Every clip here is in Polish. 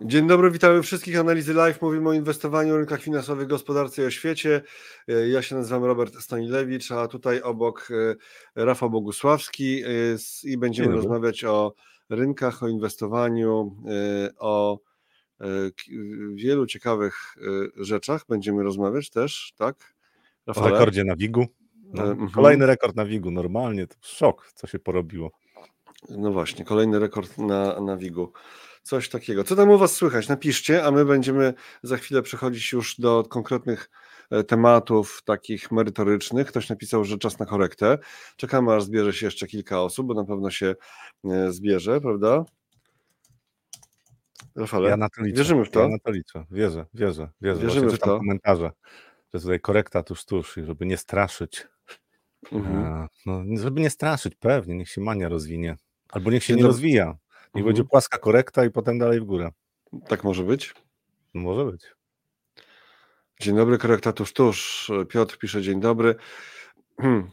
Dzień dobry, witamy wszystkich. Analizy Live. Mówimy o inwestowaniu, rynkach finansowych, gospodarce i o świecie. E, ja się nazywam Robert Stanilewicz, a tutaj obok e, Rafał Bogusławski e, i będziemy rozmawiać o rynkach, o inwestowaniu, o wielu ciekawych rzeczach. Będziemy rozmawiać też, tak? Rafale? O rekordzie na Wigu. No, mhm. kolejny rekord na Wigu, normalnie. To szok, co się porobiło. No właśnie, kolejny rekord na, na Wigu. Coś takiego. Co tam u Was słychać? Napiszcie, a my będziemy za chwilę przechodzić już do konkretnych e, tematów takich merytorycznych. Ktoś napisał, że czas na korektę. Czekamy, aż zbierze się jeszcze kilka osób, bo na pewno się e, zbierze, prawda? Rafale, ja na to liczę. wierzymy w to? Ja na to liczę. Wierzę, wierzę, wierzę. Wierzymy w to. komentarze, że tutaj korekta tuż, tuż i żeby nie straszyć. Mhm. E, no, żeby nie straszyć, pewnie, niech się mania rozwinie. Albo niech się nie, nie rozwija. Niech mhm. będzie płaska korekta i potem dalej w górę. Tak może być? Może być. Dzień dobry, korekta tuż, tuż. Piotr pisze dzień dobry. Hmm.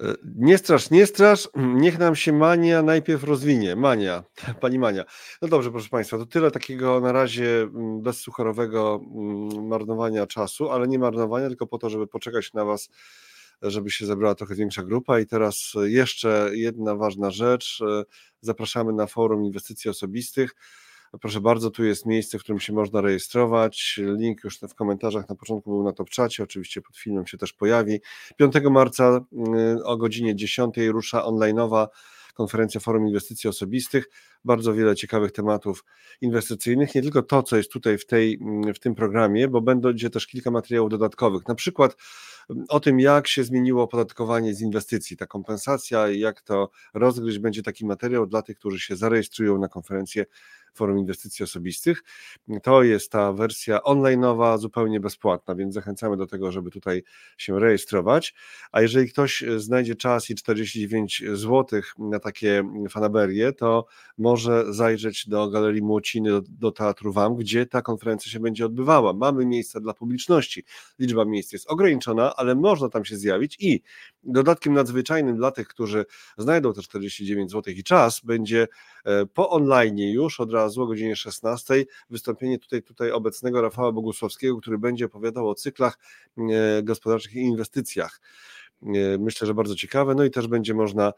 E, nie strasz, nie strasz, niech nam się mania najpierw rozwinie. Mania, pani Mania. No dobrze, proszę Państwa, to tyle takiego na razie mm, bezsucharowego mm, marnowania czasu, ale nie marnowania, tylko po to, żeby poczekać na Was żeby się zebrała trochę większa grupa. I teraz jeszcze jedna ważna rzecz. Zapraszamy na forum inwestycji osobistych. Proszę bardzo, tu jest miejsce, w którym się można rejestrować. Link już w komentarzach na początku był na top czacie, oczywiście pod filmem się też pojawi. 5 marca y, o godzinie 10 rusza online'owa konferencja Forum Inwestycji Osobistych. Bardzo wiele ciekawych tematów inwestycyjnych, nie tylko to, co jest tutaj w, tej, w tym programie, bo będzie też kilka materiałów dodatkowych. Na przykład o tym, jak się zmieniło opodatkowanie z inwestycji, ta kompensacja jak to rozgryźć, będzie taki materiał dla tych, którzy się zarejestrują na konferencję Forum Inwestycji Osobistych. To jest ta wersja onlineowa, zupełnie bezpłatna, więc zachęcamy do tego, żeby tutaj się rejestrować. A jeżeli ktoś znajdzie czas i 49 zł na takie fanaberie, to może zajrzeć do Galerii Młociny, do, do Teatru WAM, gdzie ta konferencja się będzie odbywała. Mamy miejsca dla publiczności. Liczba miejsc jest ograniczona, ale można tam się zjawić i dodatkiem nadzwyczajnym dla tych, którzy znajdą te 49 zł i czas, będzie e, po online już od razu o godzinie 16 wystąpienie tutaj, tutaj obecnego Rafała Bogusławskiego, który będzie opowiadał o cyklach e, gospodarczych i inwestycjach. E, myślę, że bardzo ciekawe, no i też będzie można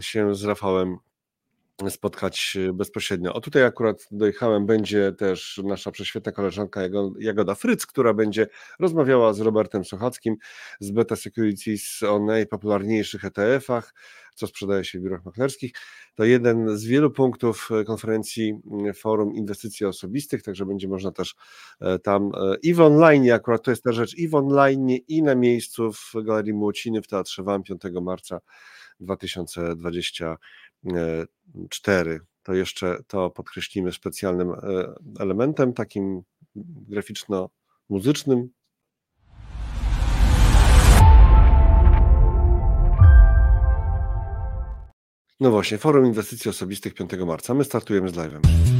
się z Rafałem spotkać bezpośrednio. O tutaj akurat dojechałem, będzie też nasza prześwietna koleżanka Jagoda Fryc, która będzie rozmawiała z Robertem Sochackim z Beta Securities o najpopularniejszych ETF-ach, co sprzedaje się w biurach maklerskich. To jeden z wielu punktów konferencji Forum Inwestycji Osobistych, także będzie można też e, tam e, i w online, akurat to jest ta rzecz, i w online, i na miejscu w Galerii Młociny w Teatrze WAM 5 marca 2020 4. To jeszcze to podkreślimy specjalnym e, elementem, takim graficzno-muzycznym. No właśnie, Forum Inwestycji Osobistych 5 marca. My startujemy z live'em.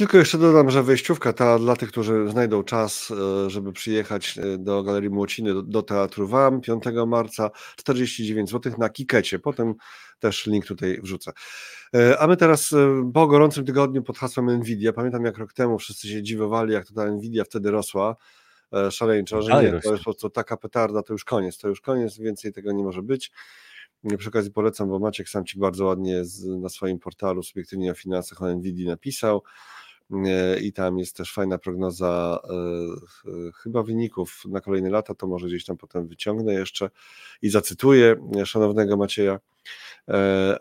Tylko jeszcze dodam, że wejściówka ta dla tych, którzy znajdą czas, e, żeby przyjechać e, do Galerii Młociny, do, do Teatru WAM 5 marca, 49 zł na Kikecie. Potem też link tutaj wrzucę. E, a my teraz po gorącym tygodniu pod hasłem Nvidia, pamiętam jak rok temu wszyscy się dziwowali, jak to ta Nvidia wtedy rosła szaleńczo, że nie, to jest po prostu taka petarda, to już koniec, to już koniec, więcej tego nie może być. Przy okazji polecam, bo Maciek Samcik bardzo ładnie na swoim portalu subiektywnie o finansach o Nvidia napisał. E, i tam jest też fajna prognoza e, chyba wyników na kolejne lata, to może gdzieś tam potem wyciągnę jeszcze i zacytuję szanownego Macieja. E,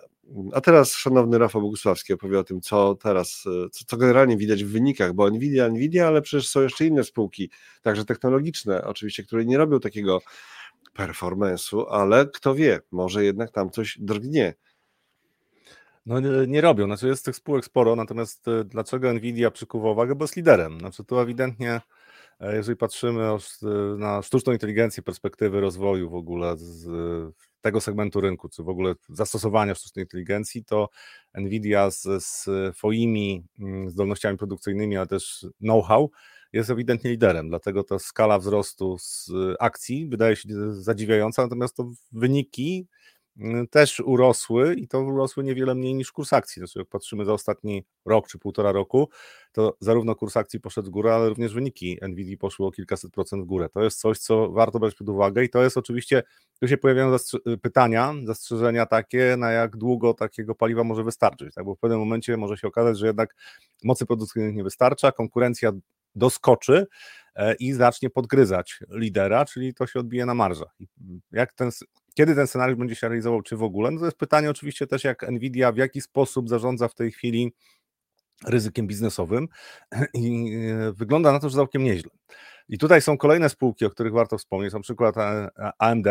a teraz szanowny Rafał Bogusławski opowie o tym, co teraz, co, co generalnie widać w wynikach, bo Nvidia, Nvidia, ale przecież są jeszcze inne spółki, także technologiczne oczywiście, które nie robią takiego performance'u, ale kto wie, może jednak tam coś drgnie. No nie, nie robią, znaczy jest tych spółek sporo, natomiast e, dlaczego Nvidia przykuwa uwagę, bo jest liderem. Znaczy tu ewidentnie, e, jeżeli patrzymy e, na sztuczną inteligencję, perspektywy rozwoju w ogóle z tego segmentu rynku, czy w ogóle zastosowania sztucznej inteligencji, to Nvidia z, swoimi mm, zdolnościami produkcyjnymi, ale też know-how jest ewidentnie liderem, dlatego ta skala wzrostu z akcji wydaje się zadziwiająca, natomiast to wyniki też urosły i to urosły niewiele mniej niż kurs akcji. Znaczy, jak patrzymy za ostatni rok czy półtora roku, to zarówno kurs akcji poszedł w górę, ale również wyniki Nvidia poszły o kilkaset procent w górę. To jest coś, co warto brać pod uwagę i to jest oczywiście, tu się pojawiają zastrze- pytania, zastrzeżenia takie, na jak długo takiego paliwa może wystarczyć, tak? bo w pewnym momencie może się okazać, że jednak mocy produkcyjnych nie wystarcza, konkurencja doskoczy e, i zacznie podgryzać lidera, czyli to się odbije na marżach. Jak ten, kiedy ten scenariusz będzie się realizował, czy w ogóle? No to jest pytanie oczywiście też, jak Nvidia w jaki sposób zarządza w tej chwili ryzykiem biznesowym i e, wygląda na to, że całkiem nieźle. I tutaj są kolejne spółki, o których warto wspomnieć, na przykład AMD,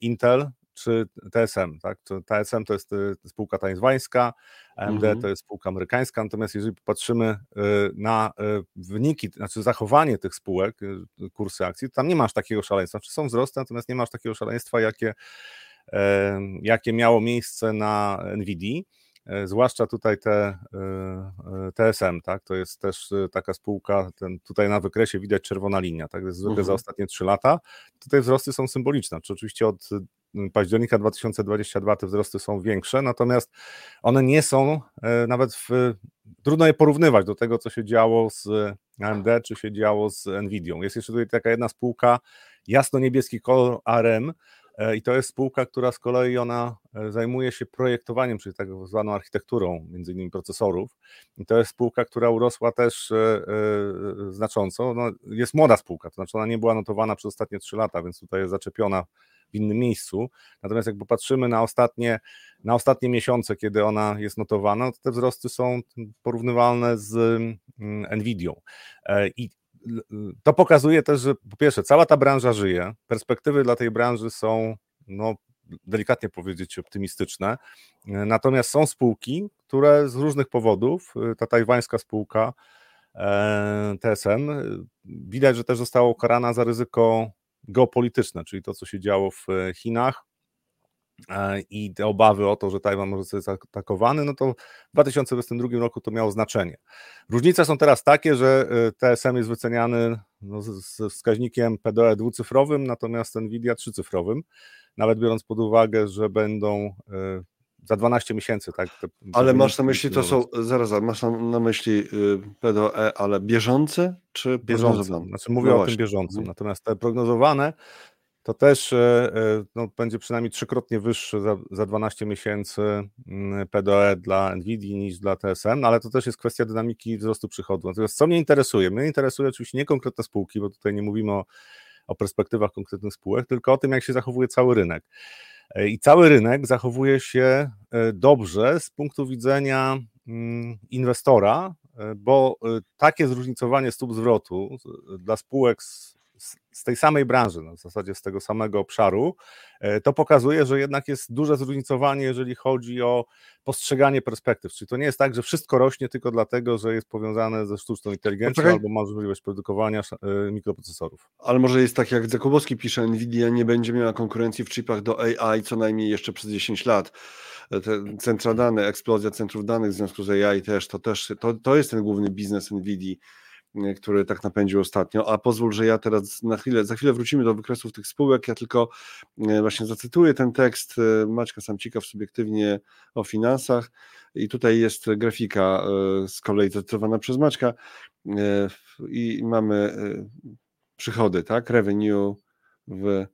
Intel, czy TSM. Tak? TSM to jest y, spółka tańwańska, AMD mhm. to jest spółka amerykańska, natomiast jeżeli popatrzymy y, na y, wyniki, znaczy zachowanie tych spółek, kursy akcji, to tam nie masz takiego szaleństwa. Czy są wzrosty, natomiast nie masz takiego szaleństwa, jakie, jakie miało miejsce na NVIDII. E, zwłaszcza tutaj te TSM, tak, to jest też taka spółka, ten, tutaj na wykresie widać czerwona linia, tak, to jest zwykle za mhm. ostatnie 3 lata. Tutaj wzrosty są symboliczne, czy oczywiście od października 2022 te wzrosty są większe, natomiast one nie są nawet w, trudno je porównywać do tego, co się działo z AMD, czy się działo z Nvidią. Jest jeszcze tutaj taka jedna spółka, jasno-niebieski kolor ARM, E, I to jest spółka, która z kolei ona e, zajmuje się projektowaniem, czyli tak zwaną architekturą, między innymi procesorów. I to jest spółka, która urosła też e, znacząco. No, jest młoda spółka, to znaczy ona nie była notowana przez ostatnie trzy lata, więc tutaj jest zaczepiona w innym miejscu. Natomiast jak popatrzymy na ostatnie, na ostatnie miesiące, kiedy ona jest notowana, to te wzrosty są porównywalne z mm, Nvidią. I to pokazuje też, że po pierwsze, cała ta branża żyje, perspektywy dla tej branży są, no, delikatnie powiedzieć, optymistyczne. Natomiast są spółki, które z różnych powodów, ta tajwańska spółka e, TSM, widać, że też została ukarana za ryzyko geopolityczne, czyli to, co się działo w Chinach, E, i te obawy o to, że Tajwan może zostać zaatakowany, no to w 2022 roku to miało znaczenie. Różnice są teraz takie, że e, TSM jest wyceniany no, z wskaźnikiem PDE dwucyfrowym, natomiast Nvidia trzycyfrowym, nawet biorąc pod uwagę, że będą e, za 12 miesięcy, tak? ale masz na myśli, to są, zaraz, masz na myśli y, PDE, ale bieżące czy bieżące? Znaczy mówię no o tym bieżącym, mhm. natomiast te prognozowane to też e, e, no, będzie przynajmniej trzykrotnie wyższy za, za 12 miesięcy mm, PDE dla NVIDII niż dla TSM, ale to też jest kwestia dynamiki wzrostu przychodu. Natomiast co mnie interesuje? Mnie interesuje oczywiście nie konkretne spółki, bo tutaj nie mówimy o, o perspektywach konkretnych spółek, tylko o tym, jak się zachowuje cały rynek. E, I cały rynek zachowuje się dobrze z punktu widzenia mm, inwestora, bo takie zróżnicowanie stóp zwrotu dla spółek z z tej samej branży, no w zasadzie z tego samego obszaru, e, to pokazuje, że jednak jest duże zróżnicowanie, jeżeli chodzi o postrzeganie perspektyw. Czyli to nie jest tak, że wszystko rośnie tylko dlatego, że jest powiązane ze sztuczną inteligencją Poczekaj. albo ma możliwość produkowania e, mikroprocesorów. Ale może jest tak, jak Zakubowski pisze, Nvidia nie będzie miała konkurencji w chipach do AI co najmniej jeszcze przez 10 lat. E, te centra dane, eksplozja centrów danych w związku z AI też, to też, to, to jest ten główny biznes Nvidia który tak napędził ostatnio. A pozwól, że ja teraz na chwilę, za chwilę wrócimy do wykresów tych spółek. Ja tylko e, właśnie zacytuję ten tekst e, Maćka Samcika w subiektywnie o finansach. I tutaj jest grafika z kolei zacytowana przez Maćka. I mamy przychody, tak? Revenue w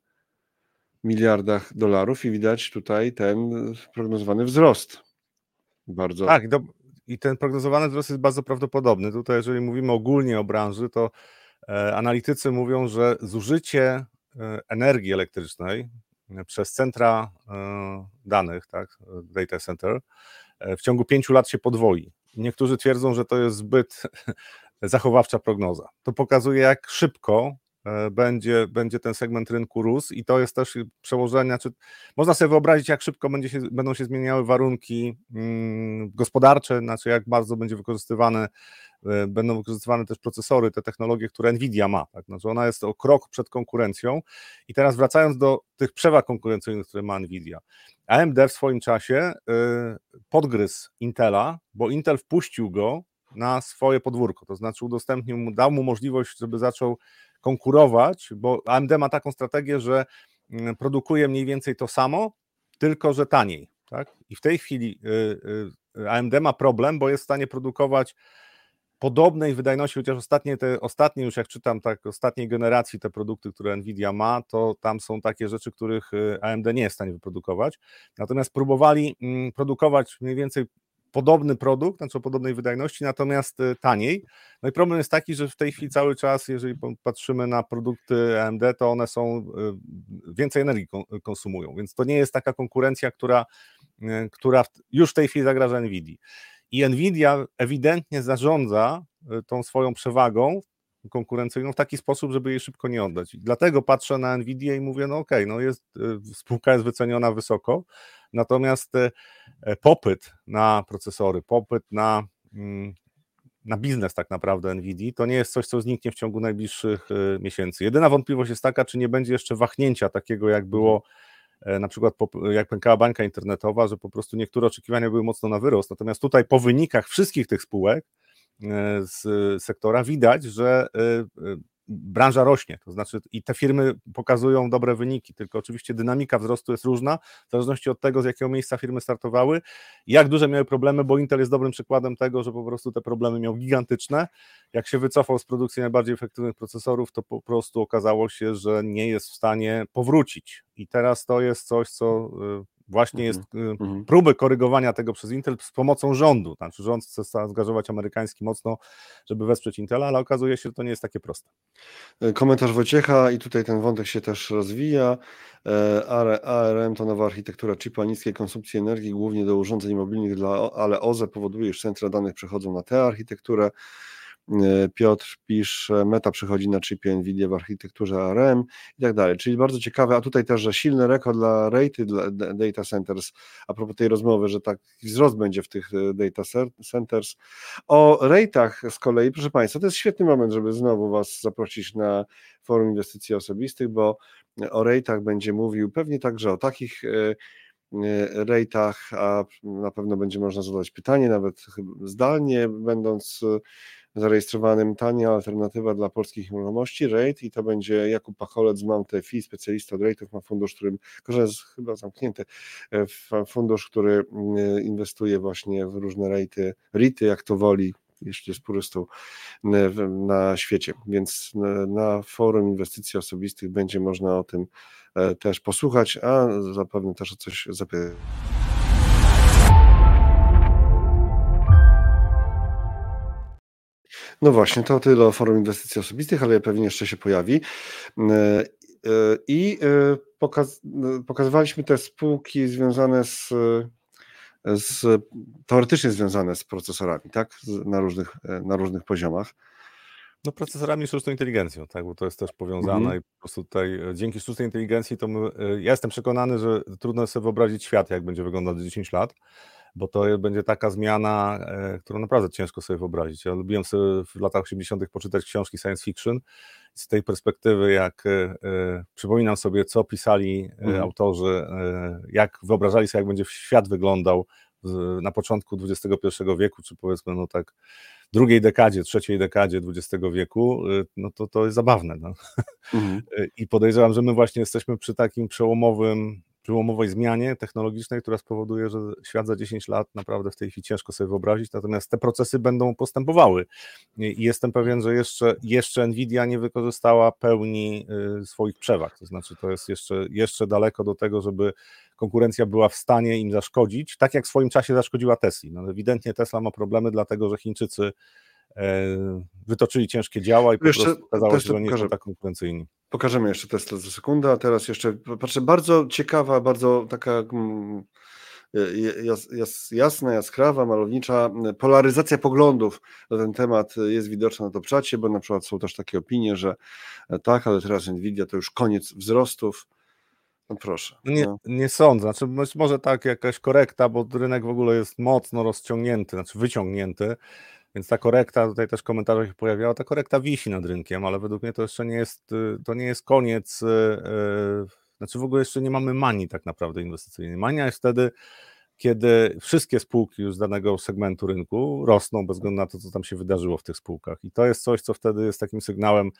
miliardach dolarów i widać tutaj ten prognozowany wzrost. Bardzo. Tak, do, i ten prognozowany wzrost jest bardzo prawdopodobny. Tutaj, jeżeli mówimy ogólnie o branży, to e, analitycy mówią, że zużycie e, energii elektrycznej e, przez centra danych, tak, data center, w ciągu pięciu lat się podwoi. Niektórzy twierdzą, że to jest zbyt zachowawcza prognoza. To pokazuje, jak szybko będzie, będzie ten segment rynku rósł i to jest też przełożenie, czy można sobie wyobrazić, jak szybko będzie się, będą się zmieniały warunki mm, gospodarcze, znaczy jak bardzo będzie wykorzystywane, e, będą wykorzystywane też procesory, te technologie, które Nvidia ma, tak? znaczy ona jest o krok przed konkurencją i teraz wracając do tych przewag konkurencyjnych, które ma Nvidia, AMD w swoim czasie y, podgryzł Intela, bo Intel wpuścił go na swoje podwórko, to znaczy udostępnił mu, dał mu możliwość, żeby zaczął konkurować, bo AMD ma taką strategię, że mm, produkuje mniej więcej to samo, tylko że taniej. Tak? I w tej chwili y, y, AMD ma problem, bo jest w stanie produkować podobnej wydajności, chociaż ostatnie, te, ostatnie już jak czytam tak, ostatniej generacji te produkty, które Nvidia ma, to tam są takie rzeczy, których y, AMD nie jest w stanie wyprodukować. Natomiast próbowali mm, produkować mniej więcej podobny produkt, znaczy o podobnej wydajności, natomiast y, taniej. No i problem jest taki, że w tej chwili cały czas, jeżeli patrzymy na produkty AMD, to one są y, więcej energii konsumują, więc to nie jest taka konkurencja, która, która już w tej chwili zagraża Nvidia. I Nvidia ewidentnie zarządza y, tą swoją przewagą konkurencyjną w taki sposób, żeby jej szybko nie oddać. I dlatego patrzę na Nvidia i mówię, no okej, okay, no jest, y, spółka jest wyceniona wysoko, natomiast y, e, popyt na procesory, popyt na, mm, na biznes tak naprawdę Nvidia, to nie jest coś, co zniknie w ciągu najbliższych miesięcy. Jedyna wątpliwość jest taka, czy nie będzie jeszcze wahnięcia takiego, jak było mhm. E, na przykład jak pękała bańka internetowa, że po prostu niektóre oczekiwania były mocno na wyrost, natomiast tutaj po wynikach wszystkich tych spółek e, z sektora widać, że e, branża rośnie, to znaczy i te firmy pokazują dobre wyniki, tylko oczywiście dynamika wzrostu jest różna, w zależności od tego, z jakiego miejsca firmy startowały, jak duże miały problemy, bo Intel jest dobrym przykładem tego, że po prostu te problemy miał gigantyczne. Jak się wycofał z produkcji najbardziej efektywnych procesorów, to po prostu okazało się, że nie jest w stanie powrócić. I teraz to jest coś, co y, Właśnie jest mm -hmm. próby korygowania tego przez Intel z pomocą rządu. Znaczy rząd chce zaangażować amerykański mocno, żeby wesprzeć Intela, ale okazuje się, że to nie jest takie proste. E, komentarz Wojciecha i tutaj ten wątek się też rozwija. E, ARM to nowa architektura chipa niskiej konsumpcji energii, głównie do urządzeń mobilnych, ale OZE powoduje, że centra danych przechodzą na tę architekturę. E, Piotr pisze, Meta przychodzi na chipie Nvidia w architekturze ARM i tak dalej. Czyli bardzo ciekawe, a tutaj też, że silny rekord dla raty dla data centers, a propos tej rozmowy, że taki wzrost będzie w tych e, data centers. O rate'ach z kolei, proszę Państwa, to jest świetny moment, żeby znowu Was zaprosić na forum inwestycji osobistych, bo o rate'ach będzie mówił pewnie także o takich e, rate'ach, a na pewno będzie można zadać pytanie, nawet zdalnie, będąc zarejestrowanym tania alternatywa dla polskich nieruchomości, RATE i to będzie Jakub Pacholec z Mount.fi, specjalista od RATE'ów, ma fundusz, którym, że jest chyba zamknięty, e, fundusz, który mm, inwestuje właśnie w różne RATE'y, RITy, jak to woli, jeśli jest purystą na świecie. Więc na forum inwestycji osobistych będzie można o tym e, też posłuchać, a zapewne też o coś zapytać. No właśnie, to tyle o forum inwestycji osobistych, ale pewnie jeszcze się pojawi. E, e, I e, pokaz, pokazywaliśmy te spółki związane z, z teoretycznie związane z procesorami, tak? Na różnych, na różnych poziomach. No procesorami sztuczną inteligencją, tak, bo to jest też powiązane mhm. i po prostu tutaj dzięki sztucznej inteligencji to my, ja jestem przekonany, że trudno sobie wyobrazić świat, jak będzie wyglądał za 10 lat, bo to będzie taka zmiana, e, którą naprawdę ciężko sobie wyobrazić. Ja lubiłem sobie w latach 80. poczytać książki science fiction. Z tej perspektywy, jak e, e, przypominam sobie, co pisali mhm. autorzy, jak wyobrażali sobie, jak będzie świat wyglądał na początku XXI wieku, czy powiedzmy, no tak, drugiej dekadzie, trzeciej dekadzie XX wieku, no to to jest zabawne. No. Mhm. I podejrzewam, że my właśnie jesteśmy przy takim przełomowym przełomowej zmianie technologicznej, która spowoduje, że świat za 10 lat naprawdę w tej chwili ciężko sobie wyobrazić, natomiast te procesy będą postępowały i jestem pewien, że jeszcze, jeszcze Nvidia nie wykorzystała pełni y, swoich przewag, to znaczy to jest jeszcze, jeszcze daleko do tego, żeby konkurencja była w stanie im zaszkodzić, tak jak w swoim czasie zaszkodziła Tesla. No, ewidentnie Tesla ma problemy, dlatego że Chińczycy e, wytoczyli ciężkie działa i po jeszcze, prostu okazało się, że nie są tak konkurencyjni. Pokażemy jeszcze Tesla za sekundę, a teraz jeszcze patrzę, bardzo ciekawa, bardzo taka mm, jas, jas, jasna, jaskrawa, malownicza polaryzacja poglądów na ten temat jest widoczna na to czacie, bo na przykład są też takie opinie, że e, tak, ale teraz Nvidia to już koniec wzrostów. No proszę. No nie, no. nie sądzę. Znaczy, może tak jakaś korekta, bo rynek w ogóle jest mocno rozciągnięty, znaczy wyciągnięty. Więc ta korekta, tutaj też komentarze się pojawiała, ta korekta wisi nad rynkiem, ale według mnie to jeszcze nie jest, y, to nie jest koniec, y, y, znaczy w ogóle jeszcze nie mamy manii tak naprawdę inwestycyjnej. Mania jest wtedy, kiedy wszystkie spółki już z danego segmentu rynku rosną bez względu na to, co tam się wydarzyło w tych spółkach. I to jest coś, co wtedy jest takim sygnałem,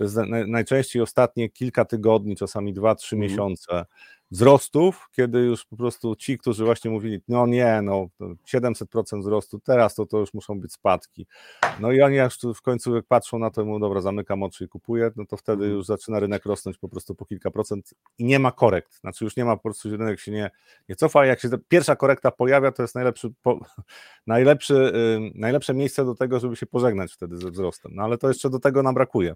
że najczęściej ostatnie kilka tygodni, czasami dwa, trzy mm. miesiące wzrostów, kiedy już po prostu ci, którzy właśnie mówili, no nie, no 700% wzrostu, teraz to, to już muszą być spadki. No i oni aż w końcu jak patrzą na to, mówią, dobra, zamykam oczy i kupuję, no to wtedy mhm. już zaczyna rynek rosnąć po prostu po kilka procent i nie ma korekt, znaczy już nie ma po prostu, rynek się nie, nie cofa, jak się pierwsza korekta pojawia, to jest najlepszy, po, najlepszy, yy, najlepsze miejsce do tego, żeby się pożegnać wtedy ze wzrostem, no ale to jeszcze do tego nam brakuje.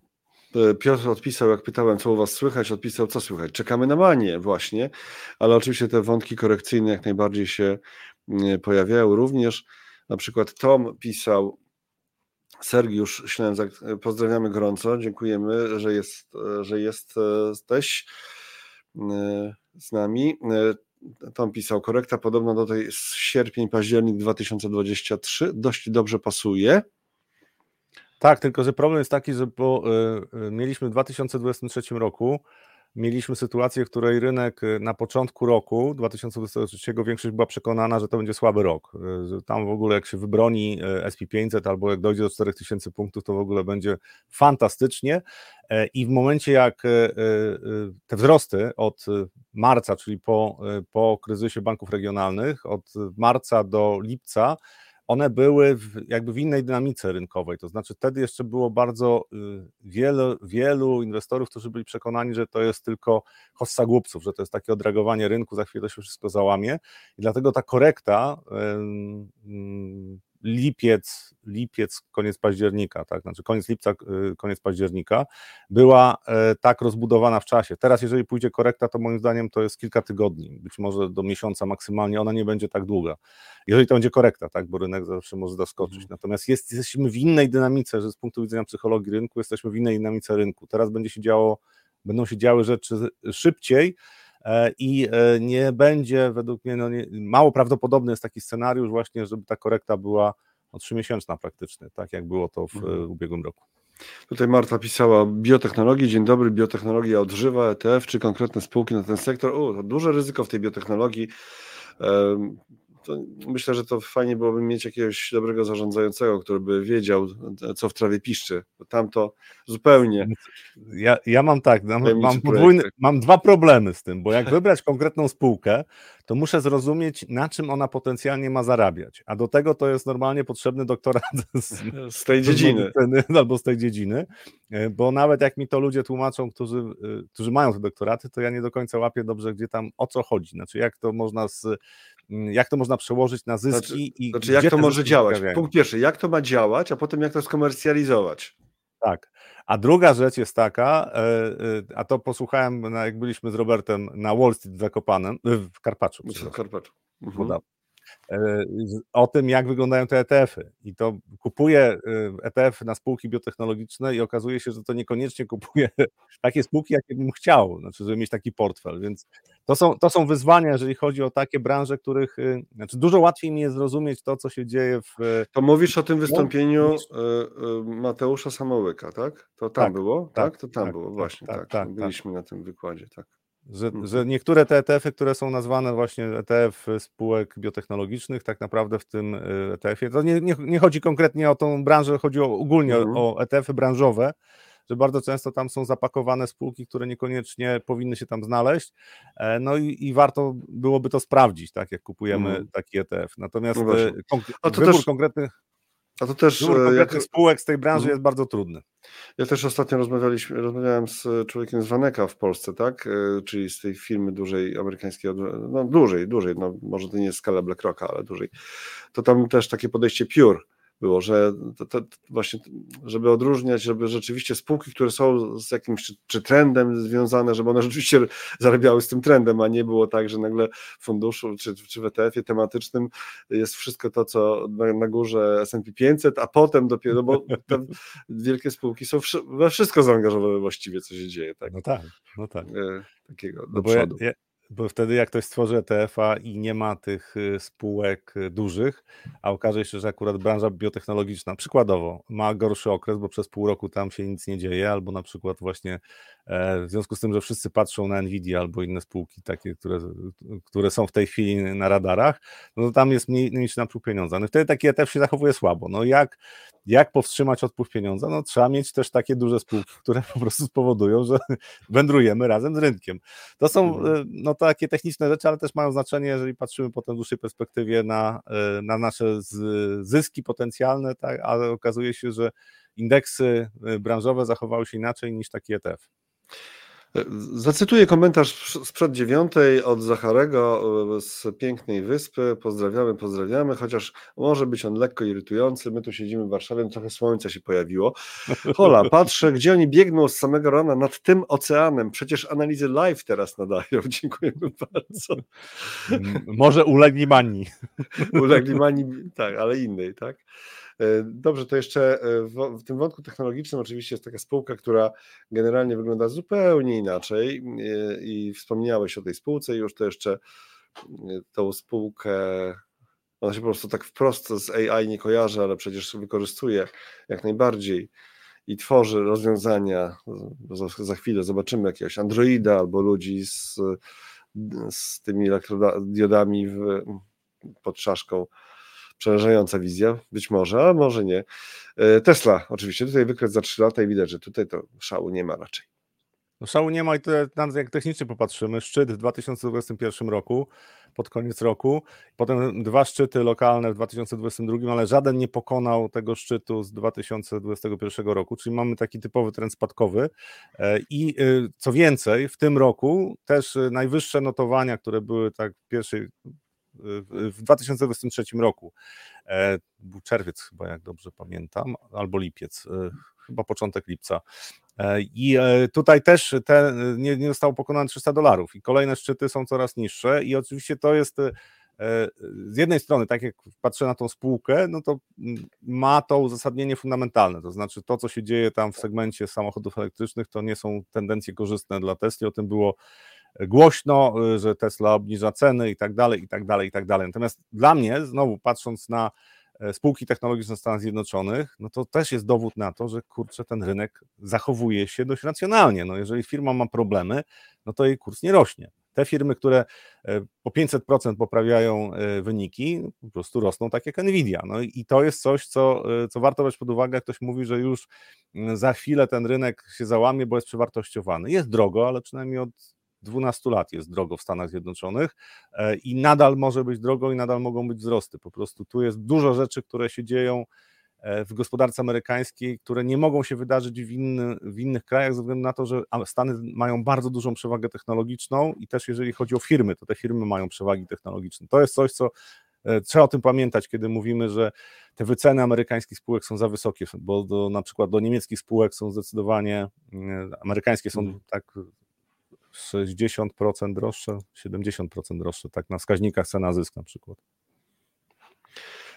E, Piotr odpisał, jak pytałem, co u Was słychać, odpisał, co słychać. Czekamy na manię właśnie, ale oczywiście te wątki korekcyjne jak najbardziej się mm, pojawiają również. Na przykład Tom pisał, Sergiusz Ślęzak, e, pozdrawiamy gorąco, dziękujemy, że, jest, e, że jesteś z nami. Tom pisał, korekta podobno do tej z sierpień, październik 2023 dość dobrze pasuje. Tak, tylko że problem jest taki, że po, y, mieliśmy w 2023 roku mieliśmy sytuację, w której rynek y, na początku roku 2023 większość była przekonana, że to będzie słaby rok. Tam w ogóle jak się wybroni SP500 albo jak dojdzie do 4000 punktów, to w ogóle będzie fantastycznie. E, I w momencie jak te wzrosty od marca, czyli po, po kryzysie banków regionalnych, od marca do lipca, one były w, jakby w innej dynamice rynkowej. To znaczy, wtedy jeszcze było bardzo y, wielu, wielu inwestorów, którzy byli przekonani, że to jest tylko hossa głupców, że to jest takie odreagowanie rynku, za chwilę to się wszystko załamie. I dlatego ta korekta lipiec, lipiec, koniec października, tak, znaczy koniec lipca, y, koniec października, była e, tak rozbudowana w czasie. Teraz, jeżeli pójdzie korekta, to moim zdaniem to jest kilka tygodni, być może do miesiąca maksymalnie, ona nie będzie tak długa. Jeżeli to będzie korekta, tak, bo rynek zawsze może doskoczyć. Mhm. Natomiast jest, jesteśmy w innej dynamice, że z punktu widzenia psychologii rynku jesteśmy w innej dynamice rynku. Teraz będzie się działo, będą się działy rzeczy szybciej, i e, nie będzie, według mnie, no nie, mało prawdopodobny jest taki scenariusz właśnie, żeby ta korekta była no, trzymiesięczna praktycznie, tak jak było to w mhm. ubiegłym roku. Tutaj Marta pisała biotechnologii, dzień dobry, biotechnologia odżywa, ETF, czy konkretne spółki na ten sektor? O, to duże ryzyko w tej biotechnologii to myślę, że to fajnie byłoby mieć jakiegoś dobrego zarządzającego, który by wiedział, co w trawie piszczy. Tam to zupełnie. Ja, ja mam tak, mam, mam, podwójny, mam dwa problemy z tym, bo jak wybrać konkretną spółkę, to muszę zrozumieć, na czym ona potencjalnie ma zarabiać. A do tego to jest normalnie potrzebny doktorat z, z tej dziedziny. albo z tej dziedziny, e, bo nawet jak mi to ludzie tłumaczą, którzy, e, którzy mają te doktoraty, to ja nie do końca łapię dobrze, gdzie tam o co chodzi. Znaczy, jak to można z jak to można przełożyć na zyski znaczy, i znaczy jak to może działać? Punkt pierwszy, jak to ma działać, a potem jak to skomercjalizować? Tak. A druga rzecz jest taka, e, e, a to posłuchałem, jak byliśmy z Robertem na Wall Street w Zakopanem, w Karpaczu. W Karpaczu. Mhm. E, o tym, jak wyglądają te ETF-y. I to kupuje ETF na spółki biotechnologiczne i okazuje się, że to niekoniecznie kupuje takie spółki, jakie bym chciał, znaczy, żeby mieć taki portfel. Więc to są, to są wyzwania, jeżeli chodzi o takie branże, których y, znaczy dużo łatwiej mi jest zrozumieć to, co się dzieje w. To mówisz o tym wystąpieniu. Y, y, Mateusza Samołyka, tak? To tam tak, było? Tak, tak? to tam tak, było, tak, właśnie tak. tak, tak Byliśmy na tym wykładzie, tak. Że, mhm. że niektóre te ETF-y, które są nazwane właśnie ETF spółek biotechnologicznych, tak naprawdę w tym ETF-ie, to nie, nie, nie chodzi konkretnie o tą branżę, chodzi o, ogólnie mhm. o ETF-y branżowe, że bardzo często tam są zapakowane spółki, które niekoniecznie powinny się tam znaleźć. E, no i, i warto byłoby to sprawdzić, tak, jak kupujemy mm. taki ETF. Natomiast no e, to wybór też, konkretnych. A to też e, jak... spółek z tej branży mm. jest bardzo trudny. Ja też ostatnio rozmawialiśmy, rozmawiałem z człowiekiem z Waneka w Polsce, tak? Czyli z tej firmy dużej amerykańskiej, no dużej, dużej, no może to nie jest skala BlackRocka, ale dużej. To tam też takie podejście pure było, że to, to właśnie, żeby odróżniać, żeby rzeczywiście spółki, które są z jakimś czy, czy, trendem związane, żeby one rzeczywiście zarabiały z tym trendem, a nie było tak, że nagle w funduszu czy, czy w ETF-ie tematycznym jest wszystko to, co na, na górze S&P 500, a potem dopiero, bo te wielkie spółki są we wszystko zaangażowane właściwie, co się dzieje. Tak? No tak, no tak. E, takiego do no przodu. Ja, ja Bo wtedy jak ktoś stworzy ETF-a i nie ma tych y, spółek y, dużych, a okaże się, że akurat branża biotechnologiczna przykładowo ma gorszy okres, bo przez pół roku tam się nic nie dzieje, albo na przykład właśnie w związku z tym, że wszyscy patrzą na Nvidia albo inne spółki takie, które, które są w tej chwili na radarach, no to tam jest mniej, mniejszy napływ pieniądza. No wtedy taki ETF się zachowuje słabo. No jak, jak powstrzymać odpływ pieniądza? No trzeba mieć też takie duże spółki, które po prostu spowodują, że wędrujemy razem z rynkiem. To są mhm. e, no, takie techniczne rzeczy, ale też mają znaczenie, jeżeli patrzymy potem w dłuższej perspektywie na, e, na nasze zyski potencjalne, tak, ale okazuje się, że indeksy e, branżowe zachowały się inaczej niż taki ETF. Zacytuję komentarz sprzed dziewiątej od Zacharego e, z pięknej wyspy. Pozdrawiamy, pozdrawiamy, chociaż może być on lekko irytujący. My tu siedzimy w Warszawie, trochę słońca się pojawiło. Hola, patrzę, gdzie oni biegną z samego rana nad tym oceanem. Przecież analizy live teraz nadają. Dziękujemy bardzo. Może ulegli manii. Ulegli manii, tak, ale innej, tak? E, dobrze, to jeszcze e, w, w, tym wątku technologicznym oczywiście jest taka spółka, która generalnie wygląda zupełnie inaczej e, i wspomniałeś o tej spółce już to jeszcze tą spółkę ona się po prostu tak wprost z AI nie kojarzy, ale przecież wykorzystuje jak najbardziej i tworzy rozwiązania. Za, chwilę zobaczymy jakiegoś Androida albo ludzi z, z tymi elektrodiodami w, pod czaszką przerażająca wizja, być może, a może nie. E, Tesla, oczywiście, tutaj wykres za 3 lata i widać, że tutaj to szału nie ma raczej. No szału nie ma i nawet jak technicznie popatrzymy, szczyt w 2021 roku, pod koniec roku, potem dwa szczyty lokalne w 2022, ale żaden nie pokonał tego szczytu z 2021 roku, czyli mamy taki typowy trend spadkowy e, i e, co więcej, w tym roku też najwyższe notowania, które były tak w pierwszej w 2023 roku. E, był czerwiec chyba, jak dobrze pamiętam, albo lipiec, e, chyba początek lipca. E, I tutaj też te, nie, nie zostało pokonane 300 dolarów i kolejne szczyty są coraz niższe i oczywiście to jest z jednej strony, tak jak patrzę na tą spółkę, no to ma to uzasadnienie fundamentalne, to znaczy to, co się dzieje tam w segmencie samochodów elektrycznych, to nie są tendencje korzystne dla Tesla, o tym było głośno, y, że Tesla obniża ceny i tak dalej, i tak dalej, i tak dalej. Natomiast dla mnie, znowu patrząc na e, spółki technologiczne Stanów Zjednoczonych, no to też jest dowód na to, że kurczę, ten rynek zachowuje się dość racjonalnie. No jeżeli firma ma problemy, no to jej kurs nie rośnie. Te firmy, które e, po 500% poprawiają e, wyniki, po prostu rosną tak jak Nvidia. No i to jest coś, co, co warto brać pod uwagę, ktoś mówi, że już mm, za chwilę ten rynek się załamie, bo jest przewartościowany. Jest drogo, ale przynajmniej od 12 lat jest drogo w Stanach Zjednoczonych e, i nadal może być drogo i nadal mogą być wzrosty. Po prostu tu jest dużo rzeczy, które się dzieją e, w gospodarce amerykańskiej, które nie mogą się wydarzyć w, inny, w innych krajach ze względu na to, że Stany mają bardzo dużą przewagę technologiczną i też jeżeli chodzi o firmy, to te firmy mają przewagi technologiczne. To jest coś, co e, trzeba o tym pamiętać, kiedy mówimy, że te wyceny amerykańskich spółek są za wysokie, bo do, na przykład do niemieckich spółek są zdecydowanie, amerykańskie są mhm. tak 60% droższe, 70% droższe, tak na wskaźnikach cena zysk na przykład.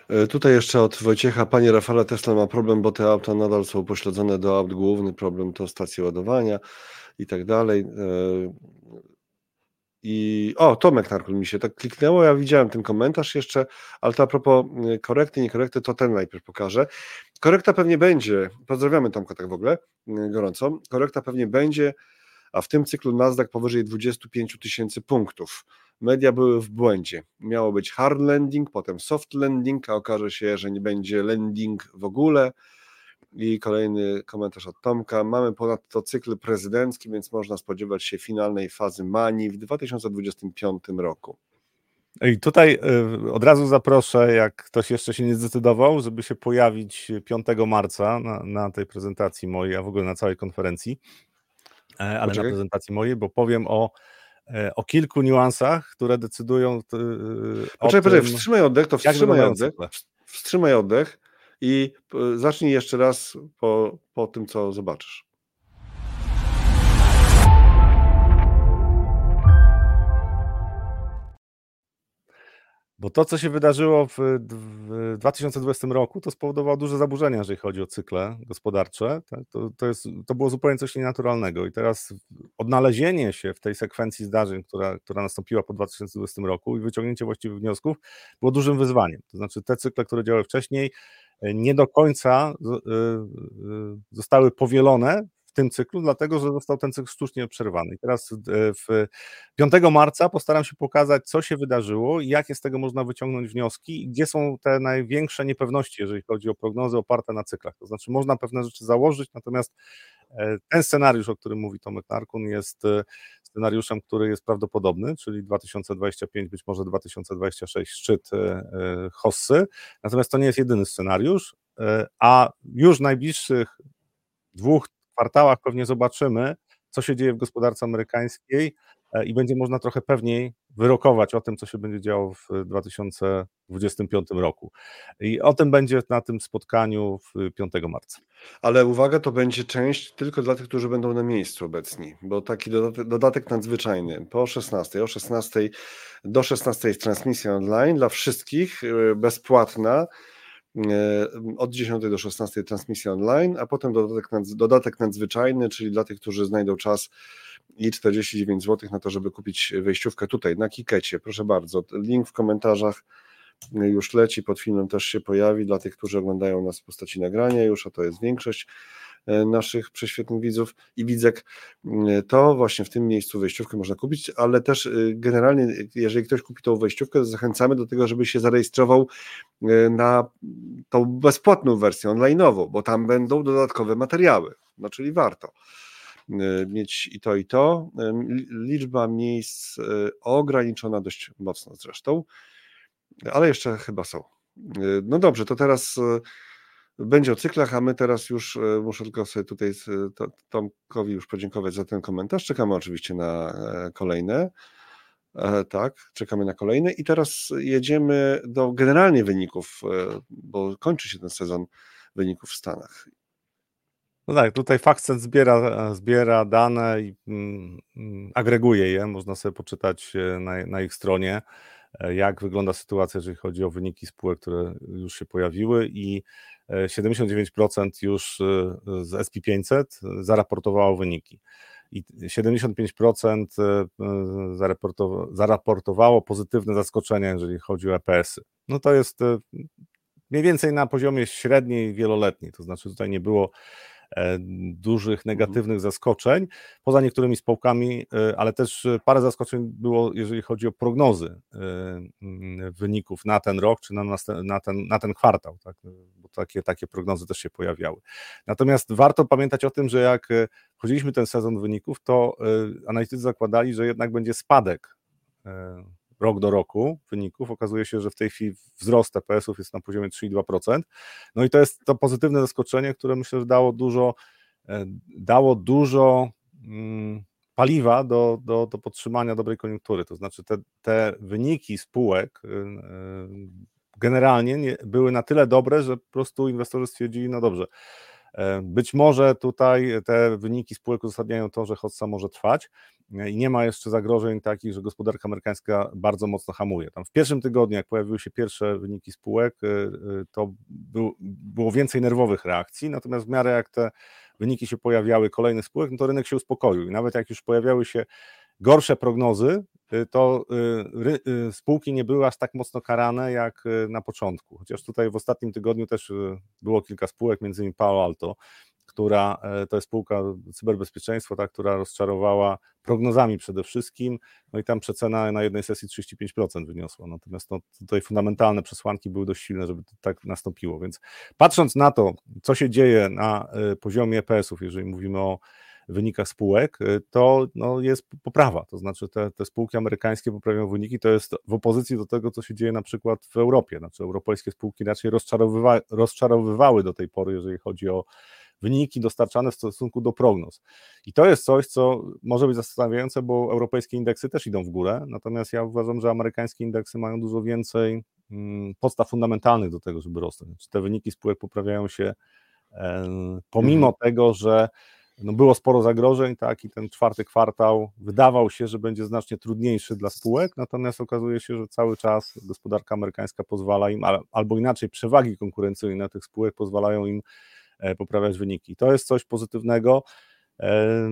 E, tutaj jeszcze od Wojciecha, panie Rafale, Tesla ma problem, bo te auta nadal są pośledzone do aut. Główny problem to stacje ładowania i tak dalej. E, I o, Tomek Narkul mi się tak kliknęło, ja widziałem ten komentarz jeszcze, ale to a propos e, korekty, niekorekty, to ten najpierw pokażę. Korekta pewnie będzie, pozdrawiamy Tomka tak w ogóle gorąco, korekta pewnie będzie a w tym cyklu Nasdaq powyżej 25 tysięcy punktów. Media były w błędzie. Miało być hard landing, potem soft landing, a okaże się, że nie będzie landing w ogóle. I kolejny komentarz od Tomka. Mamy ponadto cykl prezydencki, więc można spodziewać się finalnej fazy mani w 2025 roku. I tutaj y, od razu zaproszę, jak ktoś jeszcze się nie zdecydował, żeby się pojawić 5 marca na, na tej prezentacji mojej, a w ogóle na całej konferencji. E, ale Poczekaj. na prezentacji mojej, bo powiem o, e, o kilku niuansach, które decydują t, e, poczekaj, tym, wstrzymaj oddech, to wstrzymaj oddech, wstrzymaj oddech i zacznij jeszcze raz po, po tym, co zobaczysz. Bo to, co się wydarzyło w, w 2020 roku, to spowodowało duże zaburzenia, jeżeli chodzi o cykle gospodarcze. To, to, jest, to było zupełnie coś nienaturalnego. I teraz odnalezienie się w tej sekwencji zdarzeń, która, która nastąpiła po 2020 roku i wyciągnięcie właściwych wniosków było dużym wyzwaniem. To znaczy, te cykle, które działały wcześniej, nie do końca y, y, zostały powielone tym cyklu, dlatego że został ten cykl sztucznie przerwany. I teraz e, w 5 marca postaram się pokazać, co się wydarzyło jakie z tego można wyciągnąć wnioski i gdzie są te największe niepewności, jeżeli chodzi o prognozy oparte na cyklach. To znaczy, można pewne rzeczy założyć, natomiast e, ten scenariusz, o którym mówi Tomek Narkun, jest e, scenariuszem, który jest prawdopodobny, czyli 2025, być może 2026 szczyt Hossy. Natomiast to nie jest jedyny scenariusz, a już w najbliższych dwóch, kwartałach pewnie zobaczymy, co się dzieje w gospodarce amerykańskiej e, i będzie można trochę pewniej wyrokować o tym, co się będzie działo w 2025 roku. I o tym będzie na tym spotkaniu w 5 marca. Ale uwaga, to będzie część tylko dla tych, którzy będą na miejscu obecni, bo taki dodatek, dodatek nadzwyczajny po 16, o 16 do 16 jest transmisja online dla wszystkich, e, bezpłatna od 10 do 16 transmisja online, a potem dodatek, dodatek nadzwyczajny, czyli dla tych, którzy znajdą czas i 49 zł na to, żeby kupić wejściówkę tutaj na Kikecie. Proszę bardzo, link w komentarzach już leci, pod filmem też się pojawi dla tych, którzy oglądają nas w postaci nagrania już, a to jest większość. E, naszych prześwietnych widzów i widzek, e, to właśnie w tym miejscu wejściówkę można kupić, ale też e, generalnie, jeżeli ktoś kupi tą wejściówkę, to zachęcamy do tego, żeby się zarejestrował na tą bezpłatną wersję online'ową, bo tam będą dodatkowe materiały, no czyli warto mieć i to, i to. Liczba miejsc ograniczona dość mocno zresztą, ale jeszcze chyba są. No dobrze, to teraz będzie o cyklach, a my teraz już e, muszę tylko sobie tutaj e, Tomkowi już podziękować za ten komentarz. Czekamy oczywiście na e, kolejne. Tak, czekamy na kolejne i teraz jedziemy do generalnie wyników, bo kończy się ten sezon wyników w Stanach. No tak, tutaj FactSet zbiera, zbiera dane i mm, mm, agreguje je, można sobie poczytać na, na ich stronie, jak wygląda sytuacja, jeżeli chodzi o wyniki spółek, które już się pojawiły i 79% już y, z SP500 zaraportowało wyniki i 75% y, zaraportowało pozytywne zaskoczenia, jeżeli chodzi o EPS-y. No to jest mniej więcej na poziomie średniej, wieloletniej, to znaczy tutaj nie było E, dużych mhm. negatywnych zaskoczeń, poza niektórymi spółkami, e, ale też parę zaskoczeń było, jeżeli chodzi o prognozy e, wyników na ten rok, czy na, na, ten, na ten kwartał, tak? bo takie, takie prognozy też się pojawiały. Natomiast warto pamiętać o tym, że jak wchodziliśmy ten sezon wyników, to analitycy zakładali, że jednak będzie spadek rok do roku wyników. Okazuje się, że w tej chwili wzrost TPS-ów jest na poziomie 3,2%. No i to jest to pozytywne zaskoczenie, które myślę, że dało dużo, e, dało dużo mm, paliwa do, do, do podtrzymania dobrej koniunktury. To znaczy te, te wyniki spółek y, y, generalnie nie, były na tyle dobre, że po prostu inwestorzy stwierdzili, no dobrze, być może tutaj te wyniki spółek uzasadniają to, że hossa może trwać, i nie ma jeszcze zagrożeń takich, że gospodarka amerykańska bardzo mocno hamuje. Tam w pierwszym tygodniu, jak pojawiły się pierwsze wyniki spółek, y, to był, było więcej nerwowych reakcji, natomiast w miarę jak te wyniki się pojawiały kolejnych spółek, no to rynek się uspokoił i nawet jak już pojawiały się gorsze prognozy, to spółki nie były aż tak mocno karane jak na początku. Chociaż tutaj w ostatnim tygodniu też było kilka spółek, między innymi Palo Alto, która to jest spółka cyberbezpieczeństwa, ta, która rozczarowała prognozami przede wszystkim, no i tam przecena na jednej sesji 35% wyniosła, natomiast no, tutaj fundamentalne przesłanki były dość silne, żeby tak nastąpiło, więc patrząc na to, co się dzieje na poziomie EPS-ów, jeżeli mówimy o wynikach spółek, e, to no, jest poprawa. To znaczy, te, te spółki amerykańskie poprawiają wyniki. To jest w opozycji do tego, co się dzieje na przykład w Europie. Znaczy, europejskie spółki raczej rozczarowywa, rozczarowywały do tej pory, jeżeli chodzi o wyniki dostarczane w stosunku do prognoz. I to jest coś, co może być zastanawiające, bo europejskie indeksy też idą w górę, natomiast ja uważam, że amerykańskie indeksy mają dużo więcej mm, podstaw fundamentalnych do tego, żeby rosnąć. Te wyniki spółek poprawiają się pomimo mhm. tego, że no było sporo zagrożeń, tak, i ten czwarty kwartał wydawał się, że będzie znacznie trudniejszy dla spółek, natomiast okazuje się, że cały czas gospodarka amerykańska pozwala im, albo inaczej przewagi konkurencyjne tych spółek pozwalają im e, poprawiać wyniki. To jest coś pozytywnego, e,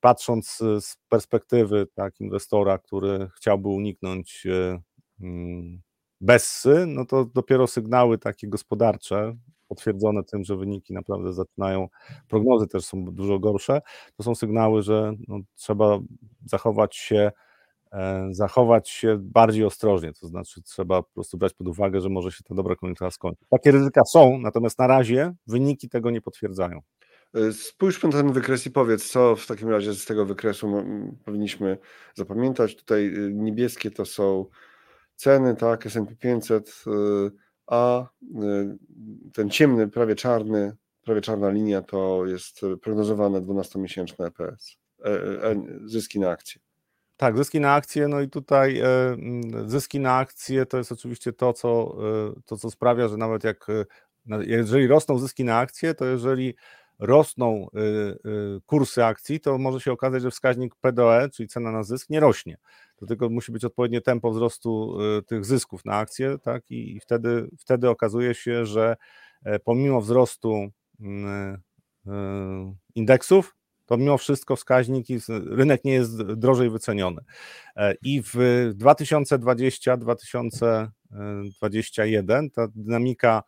patrząc z perspektywy tak, inwestora, który chciałby uniknąć e, mm, bessy, no to dopiero sygnały takie gospodarcze, potwierdzone tym, że wyniki naprawdę zaczynają, prognozy też są dużo gorsze, to są sygnały, że no, trzeba zachować się e, zachować się bardziej ostrożnie, to znaczy trzeba po prostu brać pod uwagę, że może się ta dobra koniunktura skończyć. Takie ryzyka są, natomiast na razie wyniki tego nie potwierdzają. E, spójrz na ten wykres i powiedz, co w takim razie z tego wykresu powinniśmy zapamiętać. Tutaj e, niebieskie to są ceny, tak, S&P 500, a y, ten ciemny, prawie czarny, prawie czarna linia to jest prognozowane 12-miesięczne EPS, e, e, e, zyski na akcje. Tak, zyski na akcje, no i tutaj zyski na akcje to jest oczywiście to, co, to, co sprawia, że nawet jak, jeżeli rosną zyski na akcje, to jeżeli rosną kursy akcji, to może się okazać, że wskaźnik PDE, czyli cena na zysk, nie rośnie to tylko musi być odpowiednie tempo wzrostu y, tych zysków na akcje, tak? I wtedy, wtedy okazuje się, że e, pomimo wzrostu mm, y, indeksów, to mimo wszystko wskaźniki, rynek nie jest drożej wyceniony. E, I w 2020-2021 ta dynamika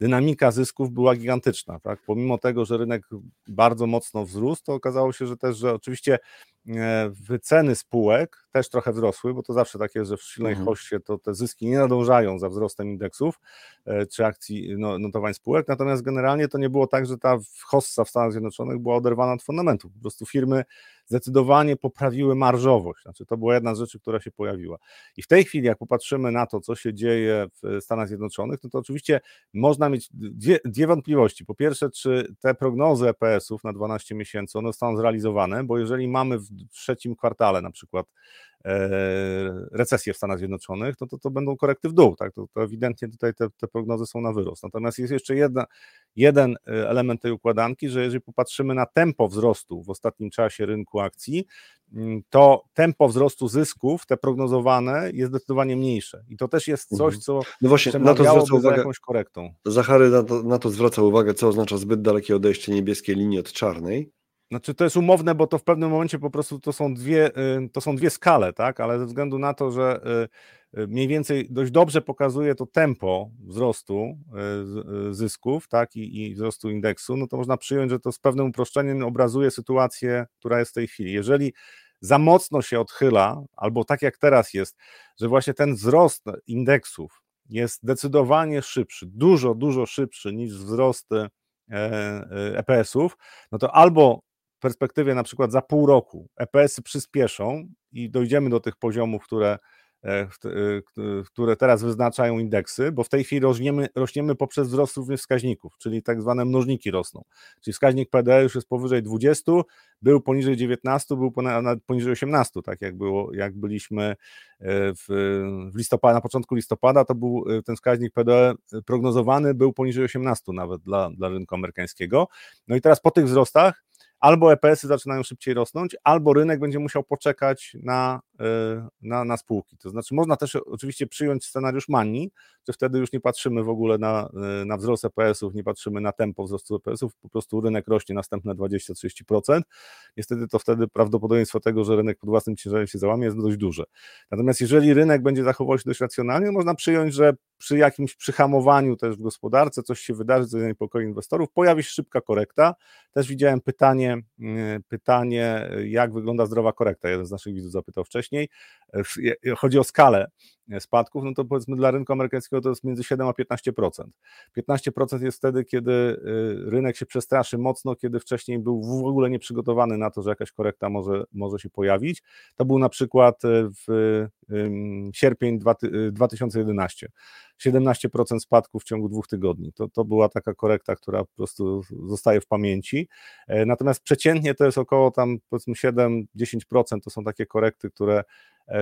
dynamika zysków była gigantyczna. Tak? Pomimo tego, że rynek bardzo mocno wzrósł, to okazało się, że też, że oczywiście e, wyceny spółek też trochę wzrosły, bo to zawsze takie, że w silnej mhm. hoście to te zyski nie nadążają za wzrostem indeksów e, czy akcji no, notowań spółek, natomiast generalnie to nie było tak, że ta hossa w Stanach Zjednoczonych była oderwana od fundamentów. Po prostu firmy zdecydowanie poprawiły marżowość. Znaczy, to była jedna z rzeczy, która się pojawiła. I w tej chwili, jak popatrzymy na to, co się dzieje w Stanach Zjednoczonych, no to oczywiście można mieć dwie, dwie wątpliwości. Po pierwsze, czy te prognozy EPS-ów na 12 miesięcy, one zostaną zrealizowane, bo jeżeli mamy w trzecim kwartale na przykład E, recesję w Stanach Zjednoczonych, no to to będą korekty w dół, tak? To, to ewidentnie tutaj te, te, prognozy są na wyrost. Natomiast jest jeszcze jedna, jeden e, element tej układanki, że jeżeli popatrzymy na tempo wzrostu w ostatnim czasie rynku akcji, mm, to tempo wzrostu zysków, te prognozowane, jest zdecydowanie mniejsze. I to też jest coś, mhm. co no właśnie, na to zwraca uwagę, jakąś korektą. Zachary na to, na to zwraca uwagę, co oznacza zbyt dalekie odejście niebieskiej linii od czarnej. Znaczy to jest umowne, bo to w pewnym momencie po prostu to są dwie, y, to są dwie skale, tak? Ale ze względu na to, że y, y, mniej więcej dość dobrze pokazuje to tempo wzrostu zysków, tak, i, i wzrostu indeksu, no to można przyjąć, że to z pewnym uproszczeniem obrazuje sytuację, która jest w tej chwili. Jeżeli za mocno się odchyla, albo tak jak teraz jest, że właśnie ten wzrost indeksów jest zdecydowanie szybszy, dużo, dużo szybszy niż wzrost EPS-ów, e no to albo perspektywie na przykład za pół roku EPS-y przyspieszą i dojdziemy do tych poziomów, które, e, e, które teraz wyznaczają indeksy, bo w tej chwili rośniemy, rośniemy poprzez wzrost również wskaźników, czyli tak zwane mnożniki rosną. Czyli wskaźnik PDE już jest powyżej 20, był poniżej 19, był ponad, poniżej 18, tak jak było, jak byliśmy e, w, w listopadzie, na początku listopada, to był ten wskaźnik PDE prognozowany, był poniżej 18 nawet dla, dla rynku amerykańskiego. No i teraz po tych wzrostach albo EPS-y zaczynają szybciej rosnąć, albo rynek będzie musiał poczekać na, na, na spółki. To znaczy, można też oczywiście przyjąć scenariusz Mani, że wtedy już nie patrzymy w ogóle na, e, na wzrost EPS-ów, nie patrzymy na tempo wzrostu EPS-ów, po prostu rynek rośnie następne 20-30%. Niestety to wtedy prawdopodobieństwo tego, że rynek pod własnym ciężarem się załamie, jest dość duże. Natomiast jeżeli rynek będzie zachował się dość racjonalnie, można przyjąć, że przy jakimś przyhamowaniu też w gospodarce coś się wydarzy, co zaniepokoi inwestorów, pojawi się szybka korekta. Też widziałem pytanie, mm, pytanie, jak wygląda zdrowa korekta. Jeden z naszych widzów zapytał wcześniej. Chodzi o skalę spadków, no to powiedzmy dla rynku amerykańskiego to jest między 7 a 15%. 15% jest wtedy, kiedy y, rynek się przestraszy mocno, kiedy wcześniej był w ogóle nieprzygotowany na to, że jakaś korekta może, może się pojawić. To był na przykład y, w sierpień 2011. 17% spadku w ciągu dwóch tygodni. To, to była taka korekta, która po prostu zostaje w pamięci. E, natomiast przeciętnie to jest około tam powiedzmy 7-10% to są takie korekty, które e,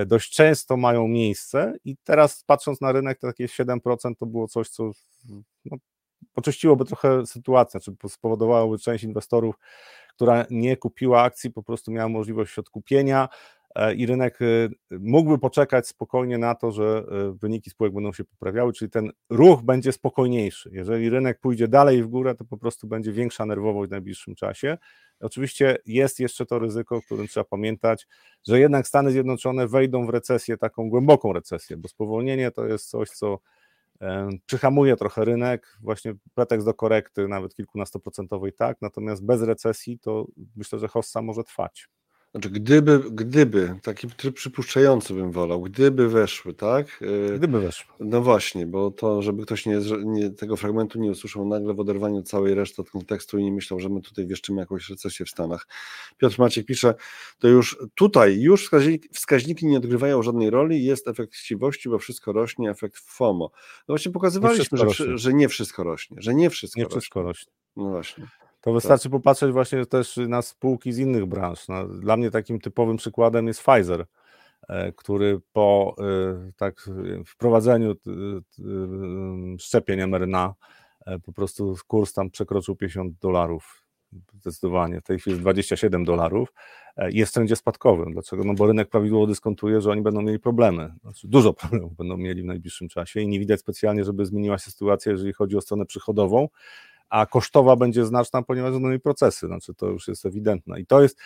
dość często mają miejsce i teraz patrząc na rynek, to takie 7% to było coś, co no, oczyściłoby trochę sytuację, czy spowodowałoby część inwestorów, która nie kupiła akcji, po prostu miała możliwość odkupienia. e, i rynek e, mógłby poczekać spokojnie na to, że wyniki spółek będą się poprawiały, czyli ten ruch będzie spokojniejszy. Jeżeli rynek pójdzie dalej w górę, to po prostu będzie większa nerwowość w najbliższym czasie. Oczywiście jest jeszcze to ryzyko, o którym trzeba pamiętać, że jednak Stany Zjednoczone wejdą w recesję, taką głęboką recesję, bo spowolnienie to jest coś, co przyhamuje trochę rynek, właśnie pretekst do korekty, nawet kilkunastoprocentowej tak, natomiast bez recesji to myślę, że hossa może trwać. Znaczy, gdyby, gdyby, taki tryb przypuszczający bym wolał, gdyby weszły, tak? E, gdyby weszły. No właśnie, bo to, żeby ktoś nie, nie, tego fragmentu nie usłyszał nagle w oderwaniu całej reszty od kontekstu i nie myślał, że my tutaj wieszczymy jakąś recesję w Stanach. Piotr Maciek pisze, to już tutaj, już wskaźniki, wskaźniki nie odgrywają żadnej roli, jest efekt chciwości, bo wszystko rośnie, efekt FOMO. No właśnie pokazywaliśmy, że, że, nie wszystko rośnie, że nie wszystko nie rośnie. Wszystko rośnie. No właśnie. To wystarczy tak. popatrzeć właśnie też na spółki z innych branż. No, dla mnie takim typowym przykładem jest Pfizer, e, który po e, tak wprowadzeniu e, szczepień mRNA po prostu kurs tam przekroczył 50 dolarów. Zdecydowanie. W tej chwili jest 27 dolarów. Jest w trendzie spadkowym. Dlaczego? No bo rynek prawidłowo dyskontuje, że oni będą mieli problemy. Znaczy, dużo problemów będą mieli w najbliższym czasie i nie widać specjalnie, żeby zmieniła się sytuacja, jeżeli chodzi o stronę przychodową a kosztowa będzie znaczna, ponieważ będą mieli procesy, znaczy to już jest ewidentne. I to jest,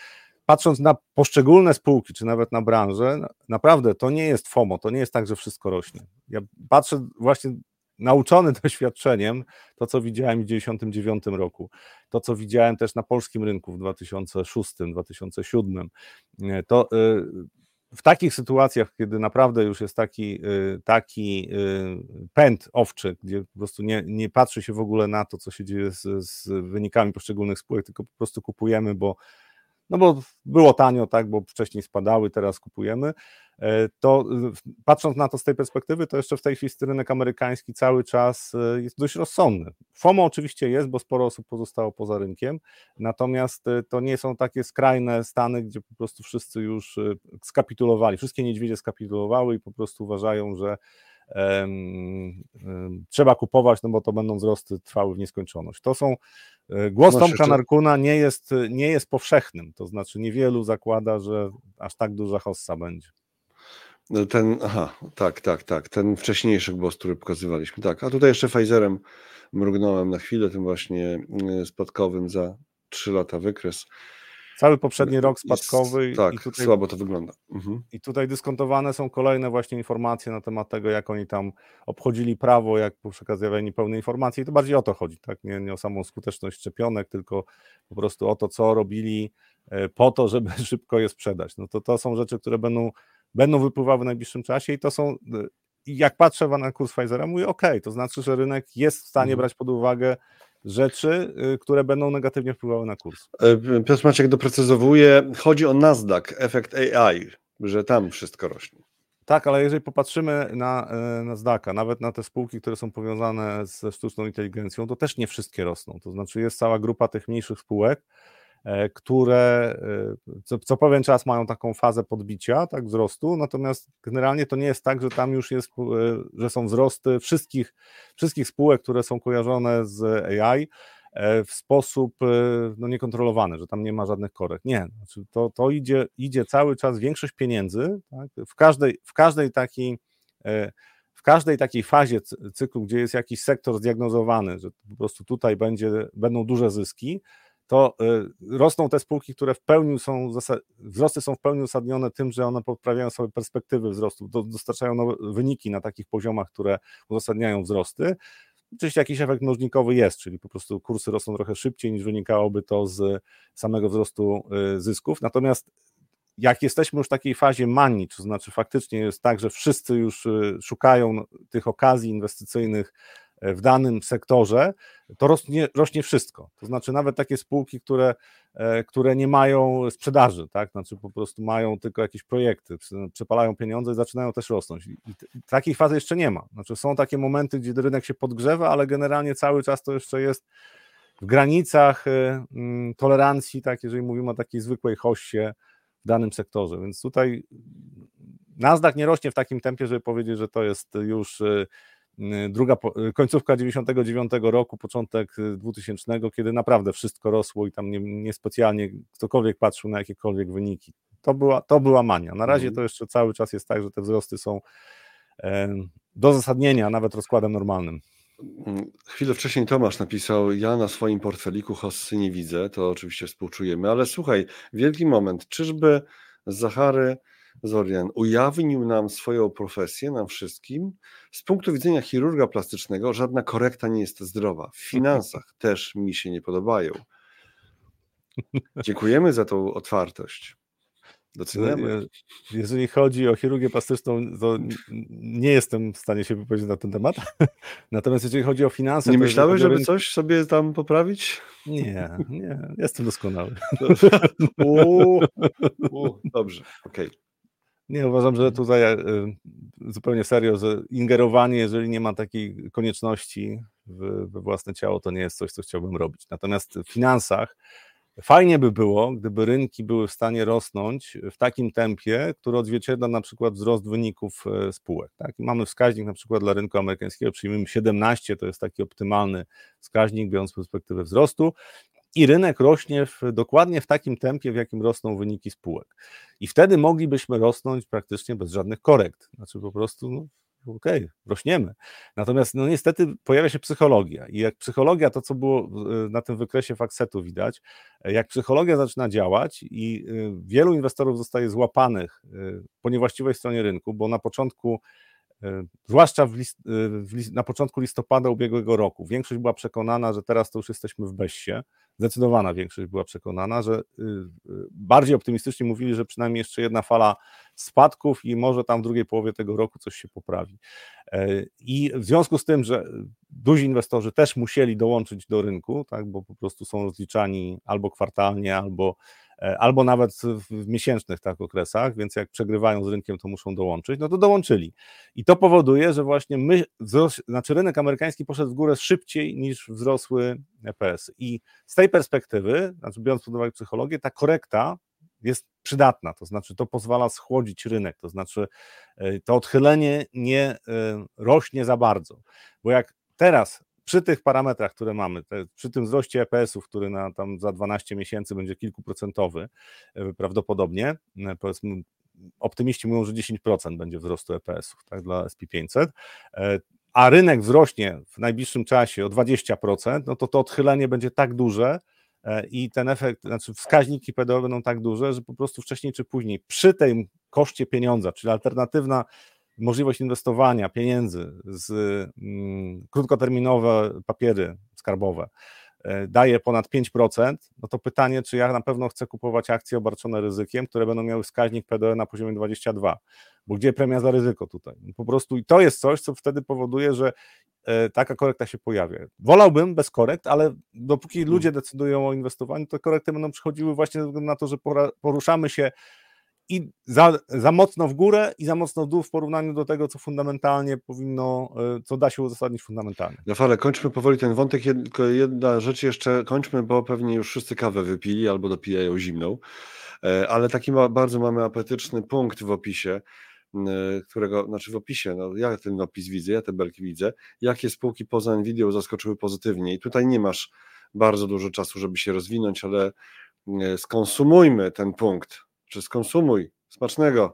patrząc na poszczególne spółki, czy nawet na branżę, naprawdę to nie jest FOMO, to nie jest tak, że wszystko rośnie. Ja patrzę właśnie nauczony doświadczeniem, to co widziałem w 1999 roku, to co widziałem też na polskim rynku w 2006, 2007, to y, w takich sytuacjach, kiedy naprawdę już jest taki, y, taki y, pęd owczy, gdzie po prostu nie, nie patrzy się w ogóle na to, co się dzieje z, z wynikami poszczególnych spółek, tylko po prostu kupujemy, bo no bo było tanio, tak, bo wcześniej spadały, teraz kupujemy, e, to patrząc na to z tej perspektywy, to jeszcze w tej chwili rynek amerykański cały czas e, jest dość rozsądny. FOMO oczywiście jest, bo sporo osób pozostało poza rynkiem, natomiast e, to nie są takie skrajne stany, gdzie po prostu wszyscy już skapitulowali, wszystkie niedźwiedzie skapitulowały i po prostu uważają, że trzeba kupować, no bo to będą wzrosty trwały w nieskończoność. To są, e, głos no, Tomka Narkuna nie jest, nie jest powszechnym, to znaczy niewielu zakłada, że aż tak duża hossa będzie. No ten, aha, tak, tak, tak, ten wcześniejszy głos, który pokazywaliśmy, tak, a tutaj jeszcze Pfizerem mrugnąłem na chwilę, tym właśnie e, spadkowym za 3 lata wykres. Cały poprzedni rok spadkowy. Jest, tak, i tutaj, słabo to wygląda. Mhm. I tutaj dyskontowane są kolejne właśnie informacje na temat tego, jak oni tam obchodzili prawo, jak przekazywali pełne informacje i to bardziej o to chodzi, tak? Nie, nie o samą skuteczność szczepionek, tylko po prostu o to, co robili e, po to, żeby szybko je sprzedać. No to to są rzeczy, które będą, będą wypływały w najbliższym czasie i to są, e, jak patrzę na kurs Pfizera, mówię, ok, to znaczy, że rynek jest w stanie mhm. brać pod uwagę rzeczy, y, które będą negatywnie wpływały na kurs. E, Piotr Maciek doprecyzowuje, chodzi o Nasdaq, efekt AI, że tam wszystko rośnie. Tak, ale jeżeli popatrzymy na e, Nasdaqa, nawet na te spółki, które są powiązane ze sztuczną inteligencją, to też nie wszystkie rosną. To znaczy jest cała grupa tych mniejszych spółek, które e, co, co pewien czas mają taką fazę podbicia, tak, wzrostu, natomiast generalnie to nie jest tak, że tam już jest, e, że są wzrosty wszystkich, wszystkich spółek, które są kojarzone z AI w sposób no, niekontrolowany, że tam nie ma żadnych korekt. Nie, znaczy to, to idzie, idzie cały czas większość pieniędzy, tak, w, każdej, w każdej takiej w każdej takiej fazie cyklu, gdzie jest jakiś sektor zdiagnozowany, że po prostu tutaj będzie, będą duże zyski, to y, rosną te spółki, które w pełni są, wzrosty są w pełni uzasadnione tym, że one poprawiają sobie perspektywy wzrostu, dostarczają nowe wyniki na takich poziomach, które uzasadniają wzrosty. Oczywiście jakiś efekt mnożnikowy jest, czyli po prostu kursy rosną trochę szybciej niż wynikałoby to z samego wzrostu y, zysków. Natomiast jak jesteśmy już w takiej fazie manii, to znaczy faktycznie jest tak, że wszyscy już y, szukają tych okazji inwestycyjnych w danym sektorze, to rośnie, rośnie wszystko. To znaczy nawet takie spółki, które, e, które nie mają sprzedaży, tak? Znaczy po prostu mają tylko jakieś projekty, przepalają pieniądze i zaczynają też rosnąć. I takiej fazy jeszcze nie ma. Znaczy są takie momenty, gdzie rynek się podgrzewa, ale generalnie cały czas to jeszcze jest w granicach e, mm, tolerancji, tak, jeżeli mówimy o takiej zwykłej hoście w danym sektorze. Więc tutaj Nasdaq nie rośnie w takim tempie, żeby powiedzieć, że to jest już e, druga końcówka 99 roku, początek 2000, kiedy naprawdę wszystko rosło i tam nie, niespecjalnie ktokolwiek patrzył na jakiekolwiek wyniki. To była, to była mania. Na razie mhm. to jeszcze cały czas jest tak, że te wzrosty są do zasadnienia nawet rozkładem normalnym. Mm, chwilę wcześniej Tomasz napisał: Ja na swoim portfeliku hossy nie widzę, to oczywiście współczujemy, ale słuchaj, wielki moment. Czyżby Zachary Zorian ujawnił nam swoją profesję, nam wszystkim? Z punktu widzenia chirurga plastycznego, żadna korekta nie jest zdrowa. W finansach też mi się nie podobają. Dziękujemy za tą otwartość. Doceniamy. Jeżeli chodzi o chirurgię plastyczną, to nie jestem w stanie się wypowiedzieć na ten temat. Natomiast jeżeli chodzi o finanse. Nie myślałeś, żeby coś sobie tam poprawić? Nie, nie, jestem doskonały. u, u, dobrze, okej. Okay. Nie, uważam, że tutaj e, zupełnie serio, że ingerowanie, jeżeli nie ma takiej konieczności we własne ciało, to nie jest coś, co chciałbym robić. Natomiast w finansach Fajnie by było, gdyby rynki były w stanie rosnąć w takim tempie, który odzwierciedla na przykład wzrost wyników e, spółek. Tak? Mamy wskaźnik na przykład dla rynku amerykańskiego, przyjmijmy 17, to jest taki optymalny wskaźnik, biorąc perspektywę wzrostu, i rynek rośnie w, dokładnie w takim tempie, w jakim rosną wyniki spółek. I wtedy moglibyśmy rosnąć praktycznie bez żadnych korekt. Znaczy po prostu no, okej, okay, rośniemy. Natomiast no niestety pojawia się psychologia i jak psychologia, to co było e, na tym wykresie faksetu widać, e, jak psychologia zaczyna działać i e, wielu inwestorów zostaje złapanych po niewłaściwej stronie rynku, bo na początku zwłaszcza w list, w list, na początku listopada ubiegłego roku. Większość była przekonana, że teraz to już jesteśmy w bezsie. Zdecydowana większość była przekonana, że y, y, bardziej optymistycznie mówili, że przynajmniej jeszcze jedna fala spadków i może tam w drugiej połowie tego roku coś się poprawi. E, I w związku z tym, że duzi inwestorzy też musieli dołączyć do rynku, tak, bo po prostu są rozliczani albo kwartalnie, albo albo nawet w miesięcznych tak okresach, więc jak przegrywają z rynkiem, to muszą dołączyć, no to dołączyli. I to powoduje, że właśnie my, znaczy rynek amerykański poszedł w górę szybciej niż wzrosły EPS. I z tej perspektywy, znaczy biorąc pod uwagę psychologię, ta korekta jest przydatna, to znaczy to pozwala schłodzić rynek, to znaczy e, to odchylenie nie e, rośnie za bardzo, bo jak teraz przy tych parametrach, które mamy, te, przy tym wzroście EPS-ów, który na tam za 12 miesięcy będzie kilkuprocentowy e, prawdopodobnie, e, powiedzmy optymiści mówią, że 10% będzie wzrostu EPS-ów tak, dla SP500, e, a rynek wzrośnie w najbliższym czasie o 20%, no to to odchylenie będzie tak duże, i ten efekt, znaczy wskaźniki PDO będą tak duże, że po prostu wcześniej czy później przy tym koszcie pieniądza, czyli alternatywna możliwość inwestowania pieniędzy z mm, krótkoterminowe papiery skarbowe e, daje ponad 5%, no to pytanie, czy ja na pewno chcę kupować akcje obarczone ryzykiem, które będą miały wskaźnik PDE na poziomie 22, bo gdzie premia za ryzyko tutaj? Po prostu i to jest coś, co wtedy powoduje, że e, taka korekta się pojawia. Wolałbym bez korekt, ale dopóki hmm. ludzie decydują o inwestowaniu, to korekty będą przychodziły właśnie ze względu na to, że poruszamy się i za, za mocno w górę i za mocno w dół w porównaniu do tego, co fundamentalnie powinno, e, co da się uzasadnić fundamentalnie. No fale, kończmy powoli ten wątek, jedna rzecz jeszcze, kończmy, bo pewnie już wszyscy kawę wypili albo dopijają zimną, e, ale taki ma, bardzo mamy apetyczny punkt w opisie, którego, znaczy w opisie, no ja ten opis widzę, ja te belki widzę, jakie spółki poza Nvidia zaskoczyły pozytywnie? I tutaj nie masz bardzo dużo czasu, żeby się rozwinąć, ale skonsumujmy ten punkt, czy skonsumuj. Smacznego.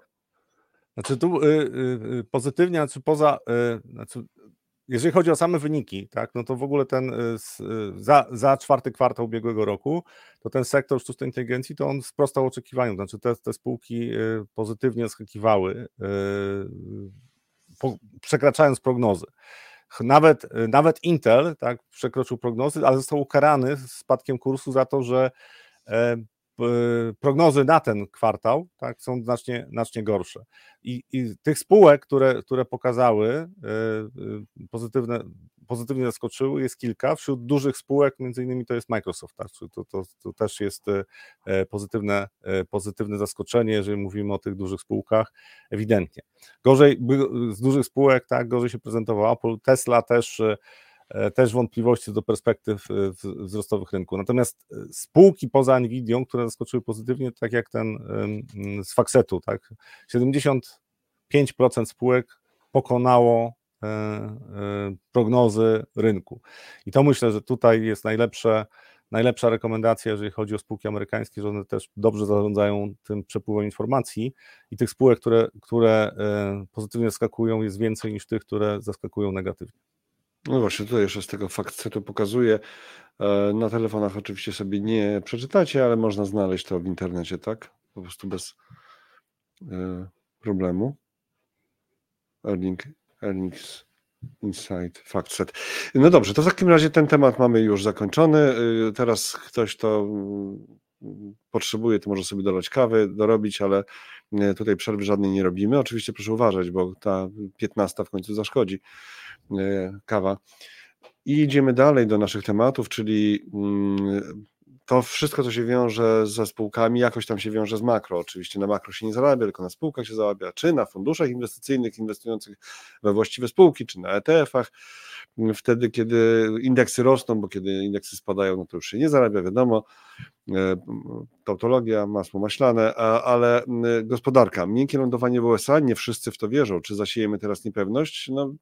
Znaczy tu y, y, y pozytywnie, znaczy poza, y, znaczy, jeżeli chodzi o same wyniki, tak, no to w ogóle ten y, y, za, za czwarty kwartał ubiegłego roku, to ten sektor sztucznej inteligencji, to on sprostał oczekiwaniom, znaczy te, te spółki pozytywnie skakiwały, po, przekraczając prognozy. Nawet, nawet Intel tak, przekroczył prognozy, ale został ukarany spadkiem kursu za to, że e, prognozy na ten kwartał tak, są znacznie, znacznie gorsze. I, I, tych spółek, które, które pokazały e, e, pozytywne, pozytywnie zaskoczyły, jest kilka. Wśród dużych spółek, między innymi to jest Microsoft. Tak? To, to, to też jest e, pozytywne, pozytywne zaskoczenie, jeżeli mówimy o tych dużych spółkach, ewidentnie. Gorzej z dużych spółek, tak, gorzej się prezentował Apple, Tesla też też wątpliwości do perspektyw e, wzrostowych rynku. Natomiast e, spółki poza Nvidią, które zaskoczyły pozytywnie, tak jak ten z Faxetu, tak, 75% spółek pokonało prognozy rynku. I to myślę, że tutaj jest najlepsze, najlepsza rekomendacja, jeżeli chodzi o spółki amerykańskie, że one też dobrze zarządzają tym przepływem informacji i tych spółek, które, które pozytywnie zaskakują, jest więcej niż tych, które zaskakują negatywnie. No właśnie, tutaj jeszcze z tego fakt to pokazuje. E, na telefonach oczywiście sobie nie przeczytacie, ale można znaleźć to w internecie, tak? Po prostu bez e, problemu. Earning, earnings Insight, fact set. No dobrze, to w takim razie ten temat mamy już zakończony. E, teraz ktoś to mm, potrzebuje, to może sobie dolać kawy, dorobić, ale tutaj przerwy żadnej nie robimy. Oczywiście proszę uważać, bo ta 15 w końcu zaszkodzi. E, kawa. I idziemy dalej do naszych tematów, czyli mm, to wszystko, co się wiąże ze spółkami, jakoś tam się wiąże z makro. Oczywiście na makro się nie zarabia, tylko na spółkach się zarabia, czy na funduszach inwestycyjnych inwestujących we właściwe spółki, czy na ETF-ach. Wtedy, kiedy indeksy rosną, bo kiedy indeksy spadają, no to już się nie zarabia, wiadomo. E, tautologia, masło maślane, ale gospodarka, miękkie lądowanie w USA, nie wszyscy w to wierzą. Czy zasiejemy teraz niepewność? No,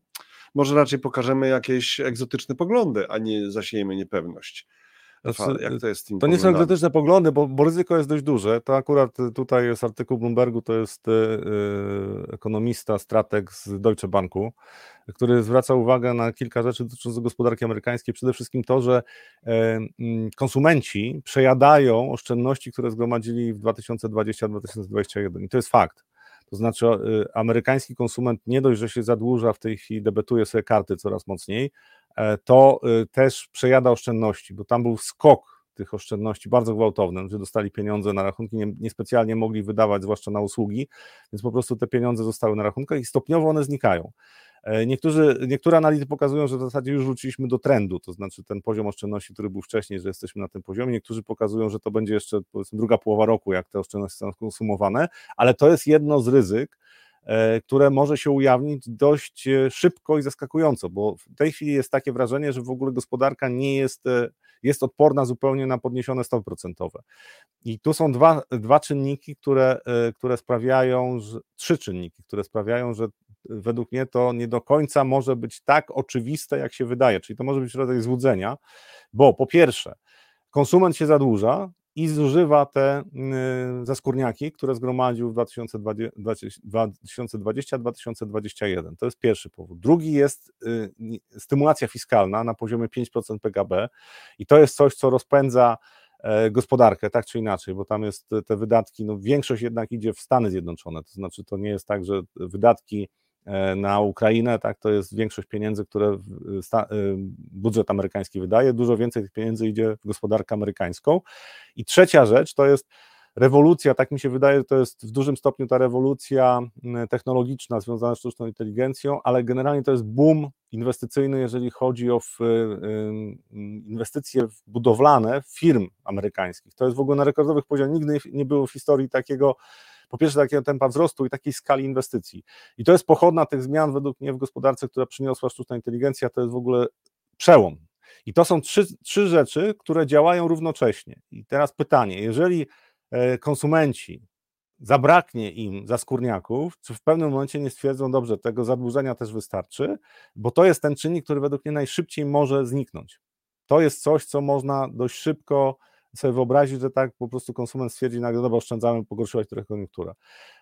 może raczej pokażemy jakieś egzotyczne poglądy, a nie zasiejemy niepewność. Znaczy, jak to jest To nie są egzotyczne poglądy, bo, bo, ryzyko jest dość duże. To akurat tutaj jest artykuł Bloombergu, to jest yy, ekonomista, strateg z Deutsche Banku, który zwraca uwagę na kilka rzeczy dotyczących gospodarki amerykańskiej. Przede wszystkim to, że yy, konsumenci przejadają oszczędności, które zgromadzili w 2020-2021 i to jest fakt. To znaczy, y, amerykański konsument nie dość, że się zadłuża, w tej chwili debetuje sobie karty coraz mocniej, e, to y, też przejada oszczędności, bo tam był skok tych oszczędności bardzo gwałtowny, że dostali pieniądze na rachunki, nie, niespecjalnie mogli wydawać, zwłaszcza na usługi, więc po prostu te pieniądze zostały na rachunkach i stopniowo one znikają. E, niektórzy, niektóre analizy pokazują, że w zasadzie już wróciliśmy do trendu, to znaczy ten poziom oszczędności, który był wcześniej, że jesteśmy na tym poziomie. Niektórzy pokazują, że to będzie jeszcze druga połowa roku, jak te oszczędności są konsumowane, ale to jest jedno z ryzyk, e, które może się ujawnić dość e, szybko i zaskakująco, bo w tej chwili jest takie wrażenie, że w ogóle gospodarka nie jest, jest odporna zupełnie na podniesione stopy procentowe. I tu są dwa, dwa czynniki, które, które sprawiają, że, trzy czynniki, które sprawiają, że według mnie to nie do końca może być tak oczywiste, jak się wydaje. Czyli to może być rodzaj złudzenia, bo po pierwsze, konsument się zadłuża i zużywa te y, zaskórniaki, które zgromadził w 2020-2021. To jest pierwszy powód. Drugi jest y, stymulacja fiskalna na poziomie 5% PKB i to jest coś, co rozpędza e, gospodarkę, tak czy inaczej, bo tam jest te wydatki, no większość jednak idzie w Stany Zjednoczone, to znaczy to nie jest tak, że wydatki na Ukrainę, tak, to jest większość pieniędzy, które e, budżet amerykański wydaje, dużo więcej tych pieniędzy idzie w gospodarkę amerykańską. I trzecia rzecz to jest rewolucja, tak mi się wydaje, to jest w dużym stopniu ta rewolucja technologiczna związana z sztuczną inteligencją, ale generalnie to jest boom inwestycyjny, jeżeli chodzi o inwestycje budowlane firm amerykańskich. To jest w ogóle na rekordowych poziomach, nigdy nie było w historii takiego po pierwsze takiego tempa wzrostu i takiej skali inwestycji. I to jest pochodna tych zmian według mnie w gospodarce, która przyniosła sztuczna inteligencja, to jest w ogóle przełom. I to są trzy, trzy rzeczy, które działają równocześnie. I teraz pytanie, jeżeli konsumenci zabraknie im zaskórniaków, czy w pewnym momencie nie stwierdzą, dobrze, tego zadłużenia też wystarczy, bo to jest ten czynnik, który według mnie najszybciej może zniknąć. To jest coś, co można dość szybko sobie wyobrazić, że tak po prostu konsument stwierdzi nagle, dobra, oszczędzamy, pogorszyła się trochę koniunktura.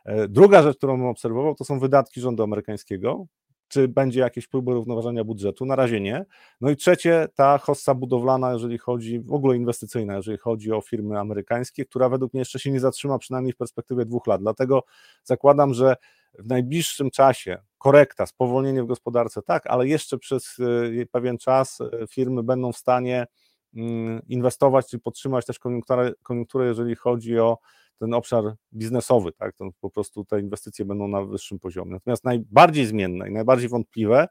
E, druga rzecz, którą bym obserwował, to są wydatki rządu amerykańskiego, czy będzie jakieś próby równoważenia budżetu? Na razie nie. No i trzecie, ta hossa budowlana, jeżeli chodzi, w ogóle inwestycyjna, jeżeli chodzi o firmy amerykańskie, która według mnie jeszcze się nie zatrzyma, przynajmniej w perspektywie dwóch lat. Dlatego zakładam, że w najbliższym czasie korekta, spowolnienie w gospodarce, tak, ale jeszcze przez e, pewien czas e, firmy będą w stanie inwestować, czy podtrzymać też koniunkturę, koniunkturę, jeżeli chodzi o ten obszar biznesowy, tak, to po prostu te inwestycje będą na wyższym poziomie. Natomiast najbardziej zmienne i najbardziej wątpliwe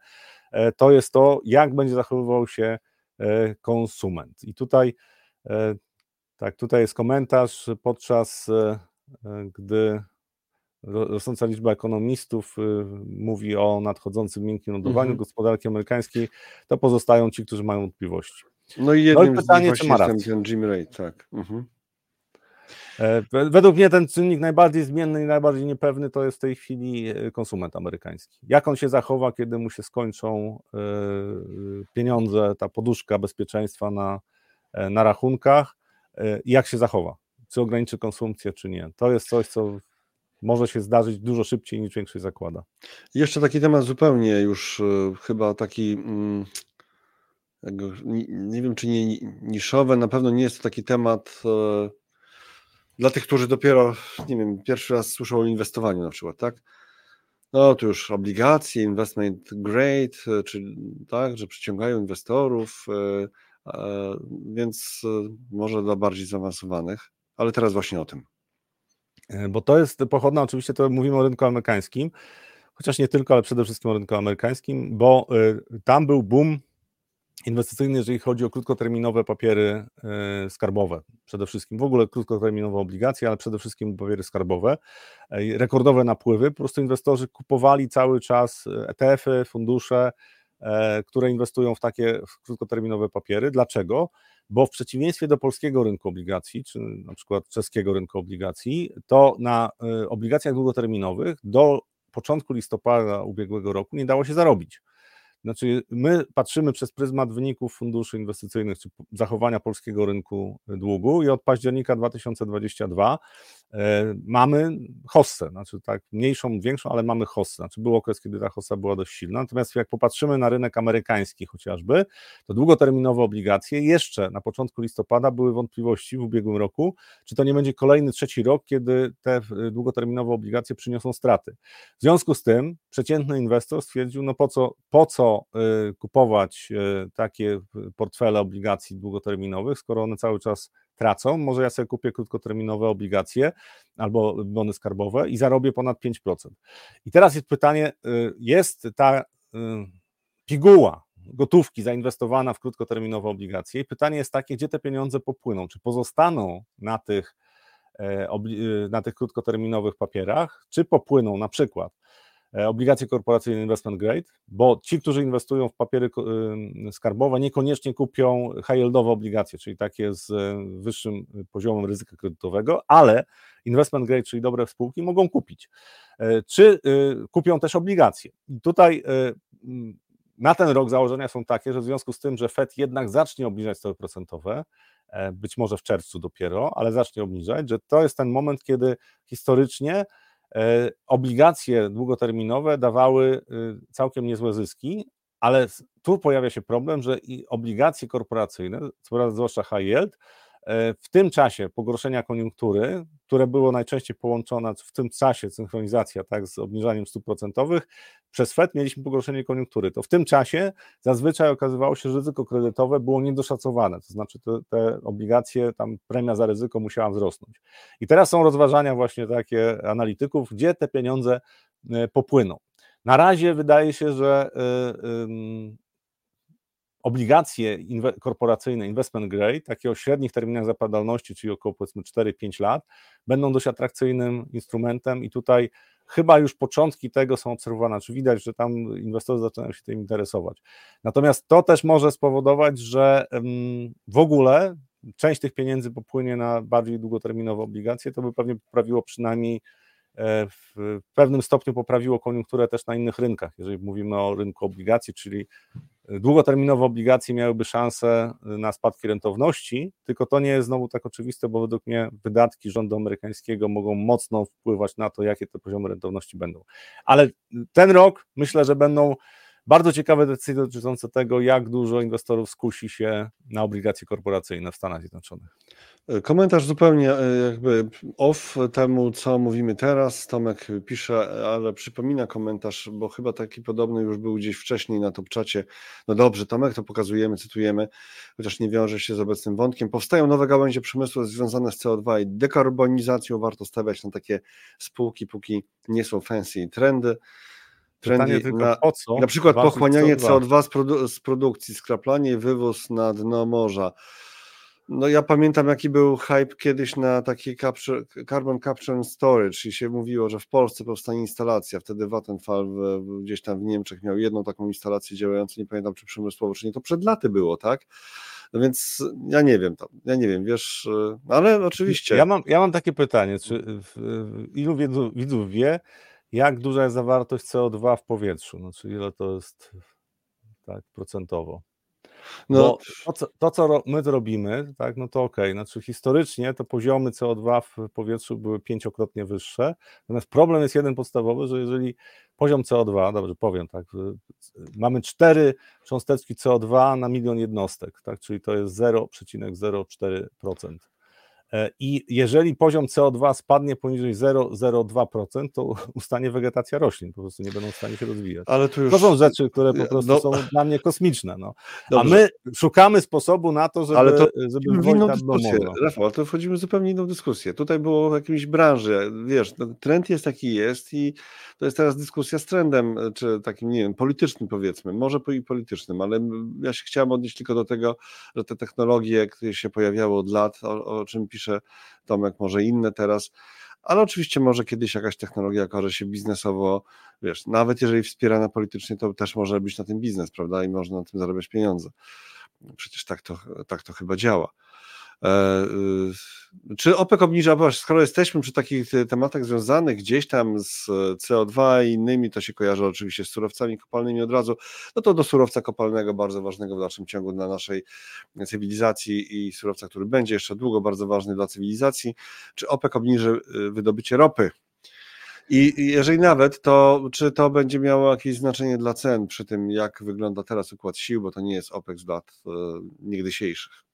e, to jest to, jak będzie zachowywał się e, konsument. I tutaj, e, tak, tutaj jest komentarz podczas gdy rosnąca liczba ekonomistów mówi o nadchodzącym miękkim lądowaniu mhm. gospodarki amerykańskiej, to pozostają ci, którzy mają wątpliwości. No i jednym no i pytanie, z nich czy ma ten Jim Ray, tak. Mhm. E, według mnie ten czynnik najbardziej zmienny i najbardziej niepewny to jest w tej chwili e, konsument amerykański. Jak on się zachowa, kiedy mu się skończą e, pieniądze, ta poduszka bezpieczeństwa na, na rachunkach, jak się zachowa? Czy ograniczy konsumpcję, czy nie? To jest coś, co może się zdarzyć dużo szybciej niż większość zakłada. Jeszcze taki temat zupełnie już chyba taki. Nie, nie wiem, czy nie niszowy, na pewno nie jest to taki temat dla tych, którzy dopiero, nie wiem, pierwszy raz słyszą o inwestowaniu na przykład, tak? No to już obligacje, investment grade, e, czy tak, że przyciągają inwestorów, e, więc e, może dla bardziej zaawansowanych, ale teraz właśnie o tym. Bo to jest pochodna, oczywiście to mówimy o rynku amerykańskim, chociaż nie tylko, ale przede wszystkim o rynku amerykańskim, bo tam był boom inwestycyjny, jeżeli chodzi o krótkoterminowe papiery e, skarbowe. Przede wszystkim w ogóle krótkoterminowe obligacje, ale przede wszystkim papiery skarbowe. E, rekordowe napływy. Po prostu inwestorzy kupowali cały czas ETF-y, fundusze, e, które inwestują w takie w krótkoterminowe papiery. Dlaczego? Bo w przeciwieństwie do polskiego rynku obligacji, czy na przykład czeskiego rynku obligacji, to na obligacjach długoterminowych do początku listopada ubiegłego roku nie dało się zarobić. Znaczy, my patrzymy przez pryzmat wyników funduszy inwestycyjnych czy zachowania polskiego rynku długu i od października 2022 e, mamy hossę, znaczy tak mniejszą, większą, ale mamy hossę. Znaczy był okres, kiedy ta hossa była dość silna. Natomiast jak popatrzymy na rynek amerykański chociażby, to długoterminowe obligacje jeszcze na początku listopada były wątpliwości w ubiegłym roku, czy to nie będzie kolejny trzeci rok, kiedy te długoterminowe obligacje przyniosą straty. W związku z tym przeciętny inwestor stwierdził, no po co, po co Y, kupować takie portfele obligacji długoterminowych, skoro one cały czas tracą. Może ja sobie kupię krótkoterminowe obligacje albo bony skarbowe i zarobię ponad 5%. I teraz jest pytanie, y, jest ta piguła gotówki zainwestowana w krótkoterminowe obligacje i pytanie jest takie, gdzie te pieniądze popłyną? Czy pozostaną na tych, e, na tych krótkoterminowych papierach, czy popłyną na przykład obligacje korporacyjne investment grade, bo ci, którzy inwestują w papiery y, skarbowe, niekoniecznie kupią high-yieldowe obligacje, czyli takie z e, wyższym poziomem ryzyka kredytowego, ale investment grade, czyli dobre spółki, mogą kupić. E, czy y, kupią też obligacje? I tutaj na ten rok założenia są takie, że w związku z tym, że Fed jednak zacznie obniżać stopy procentowe, być może w czerwcu dopiero, ale zacznie obniżać, że to jest ten moment, kiedy historycznie E, obligacje długoterminowe dawały y, całkiem niezłe zyski, ale tu pojawia się problem, że i obligacje korporacyjne, zwłaszcza high yield, e, w tym czasie pogorszenia koniunktury, które było najczęściej połączone w tym czasie, synchronizacja tak, z obniżaniem stóp procentowych, przez FED mieliśmy pogorszenie koniunktury. To w tym czasie zazwyczaj okazywało się, że ryzyko kredytowe było niedoszacowane, to znaczy te, te obligacje, tam premia za ryzyko musiała wzrosnąć. I teraz są rozważania właśnie takie analityków, gdzie te pieniądze e, popłyną. Na razie wydaje się, że e, obligacje inwe korporacyjne, investment grade, takie o średnich terminach zapadalności, czyli około powiedzmy 4-5 lat, będą dość atrakcyjnym instrumentem i tutaj chyba już początki tego są obserwowane, czy widać, że tam inwestorzy zaczynają się tym interesować. Natomiast to też może spowodować, że w ogóle część tych pieniędzy popłynie na bardziej długoterminowe obligacje, to by pewnie poprawiło przynajmniej w pewnym stopniu poprawiło koniunkturę też na innych rynkach, jeżeli mówimy o rynku obligacji, czyli długoterminowe obligacje miałyby szansę na spadki rentowności, tylko to nie jest znowu tak oczywiste, bo według mnie wydatki rządu amerykańskiego mogą mocno wpływać na to, jakie te poziomy rentowności będą. Ale ten rok myślę, że będą bardzo ciekawe decyzje dotyczące tego, jak dużo inwestorów skusi się na obligacje korporacyjne w Stanach Zjednoczonych. Komentarz zupełnie e, jakby off temu, co mówimy teraz. Tomek pisze, ale przypomina komentarz, bo chyba taki podobny już był gdzieś wcześniej na topczacie. No dobrze, Tomek, to pokazujemy, cytujemy, chociaż nie wiąże się z obecnym wątkiem. Powstają nowe gałęzie przemysłu związane z CO2 i dekarbonizacją. Warto stawiać na takie spółki, póki nie są fancy trendy. Trendy tylko na, po co? Na przykład pochłanianie CO2, CO2 z, produ z produkcji, skraplanie i wywóz na dno morza. No ja pamiętam, jaki był hype kiedyś na taki capture, carbon capture and storage i się mówiło, że w Polsce powstanie instalacja. Wtedy Vattenfall gdzieś tam w Niemczech miał jedną taką instalację działającą, nie pamiętam czy przemysłowo, czy nie, to przed laty było, tak? No więc ja nie wiem, ja nie wiem, wiesz, ale oczywiście. Ja mam, ja mam takie pytanie, czy ilu widzów, widzów wie, jak duża jest zawartość CO2 w powietrzu? Znaczy ile to jest tak procentowo? No, to, co, to, co my zrobimy, tak, no to ok, znaczy historycznie to poziomy CO2 w powietrzu były pięciokrotnie wyższe, natomiast problem jest jeden podstawowy, że jeżeli poziom CO2, dobrze powiem tak, mamy cztery cząsteczki CO2 na milion jednostek, tak, czyli to jest 0,04%. E, I jeżeli poziom CO2 spadnie poniżej 0,02%, to ustanie wegetacja roślin, po prostu nie będą w stanie się rozwijać. Ale to, już... to są rzeczy, które po prostu no... są dla mnie kosmiczne. No. A my szukamy sposobu na to, żeby, ale to żeby w inną dyskusję. Rafał, to wchodzimy w zupełnie inną dyskusję. Tutaj było w jakiejś branży, wiesz, no, trend jest taki jest i to jest teraz dyskusja z trendem, czy takim, nie wiem, politycznym powiedzmy, może i politycznym, ale ja się chciałem odnieść tylko do tego, że te technologie, które się pojawiały od lat, o, o czym pisze pisze Tomek, może inne teraz, ale oczywiście może kiedyś jakaś technologia okaże się biznesowo, wiesz, nawet jeżeli wspierana politycznie, to też może być na tym biznes, prawda, i można na tym zarabiać pieniądze. Przecież tak to, tak to chyba działa. E, y, czy OPEC obniża, bo skoro jesteśmy przy takich tematach związanych gdzieś tam z CO2 i innymi, to się kojarzy oczywiście z surowcami kopalnymi od razu, no to do surowca kopalnego, bardzo ważnego w dalszym ciągu dla naszej cywilizacji i surowca, który będzie jeszcze długo bardzo ważny dla cywilizacji, czy OPEC obniży y, wydobycie ropy? I jeżeli nawet, to czy to będzie miało jakieś znaczenie dla cen przy tym, jak wygląda teraz układ sił, bo to nie jest OPEC z lat y, niegdysiejszych?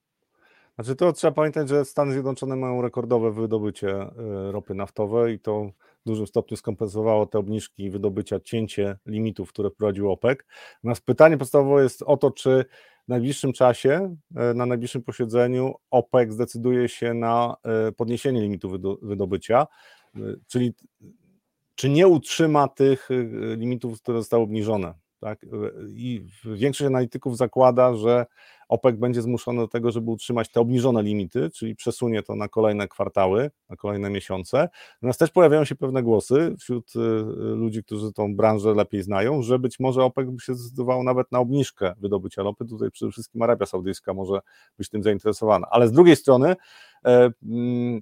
Znaczy to trzeba pamiętać, że Stany Zjednoczone mają rekordowe wydobycie e, ropy naftowej i to w dużym stopniu skompensowało te obniżki wydobycia, cięcie limitów, które wprowadził OPEC. Natomiast pytanie podstawowe jest o to, czy w najbliższym czasie, e, na najbliższym posiedzeniu OPEC zdecyduje się na e, podniesienie limitu wydobycia, czyli czy nie utrzyma tych limitów, które zostały obniżone. Tak? I większość analityków zakłada, że OPEC będzie zmuszony do tego, żeby utrzymać te obniżone limity, czyli przesunie to na kolejne kwartały, na kolejne miesiące. Natomiast też pojawiają się pewne głosy wśród y, ludzi, którzy tą branżę lepiej znają, że być może OPEC by się zdecydował nawet na obniżkę wydobycia ropy. Tutaj przede wszystkim Arabia Saudyjska może być tym zainteresowana. Ale z drugiej strony e, mm,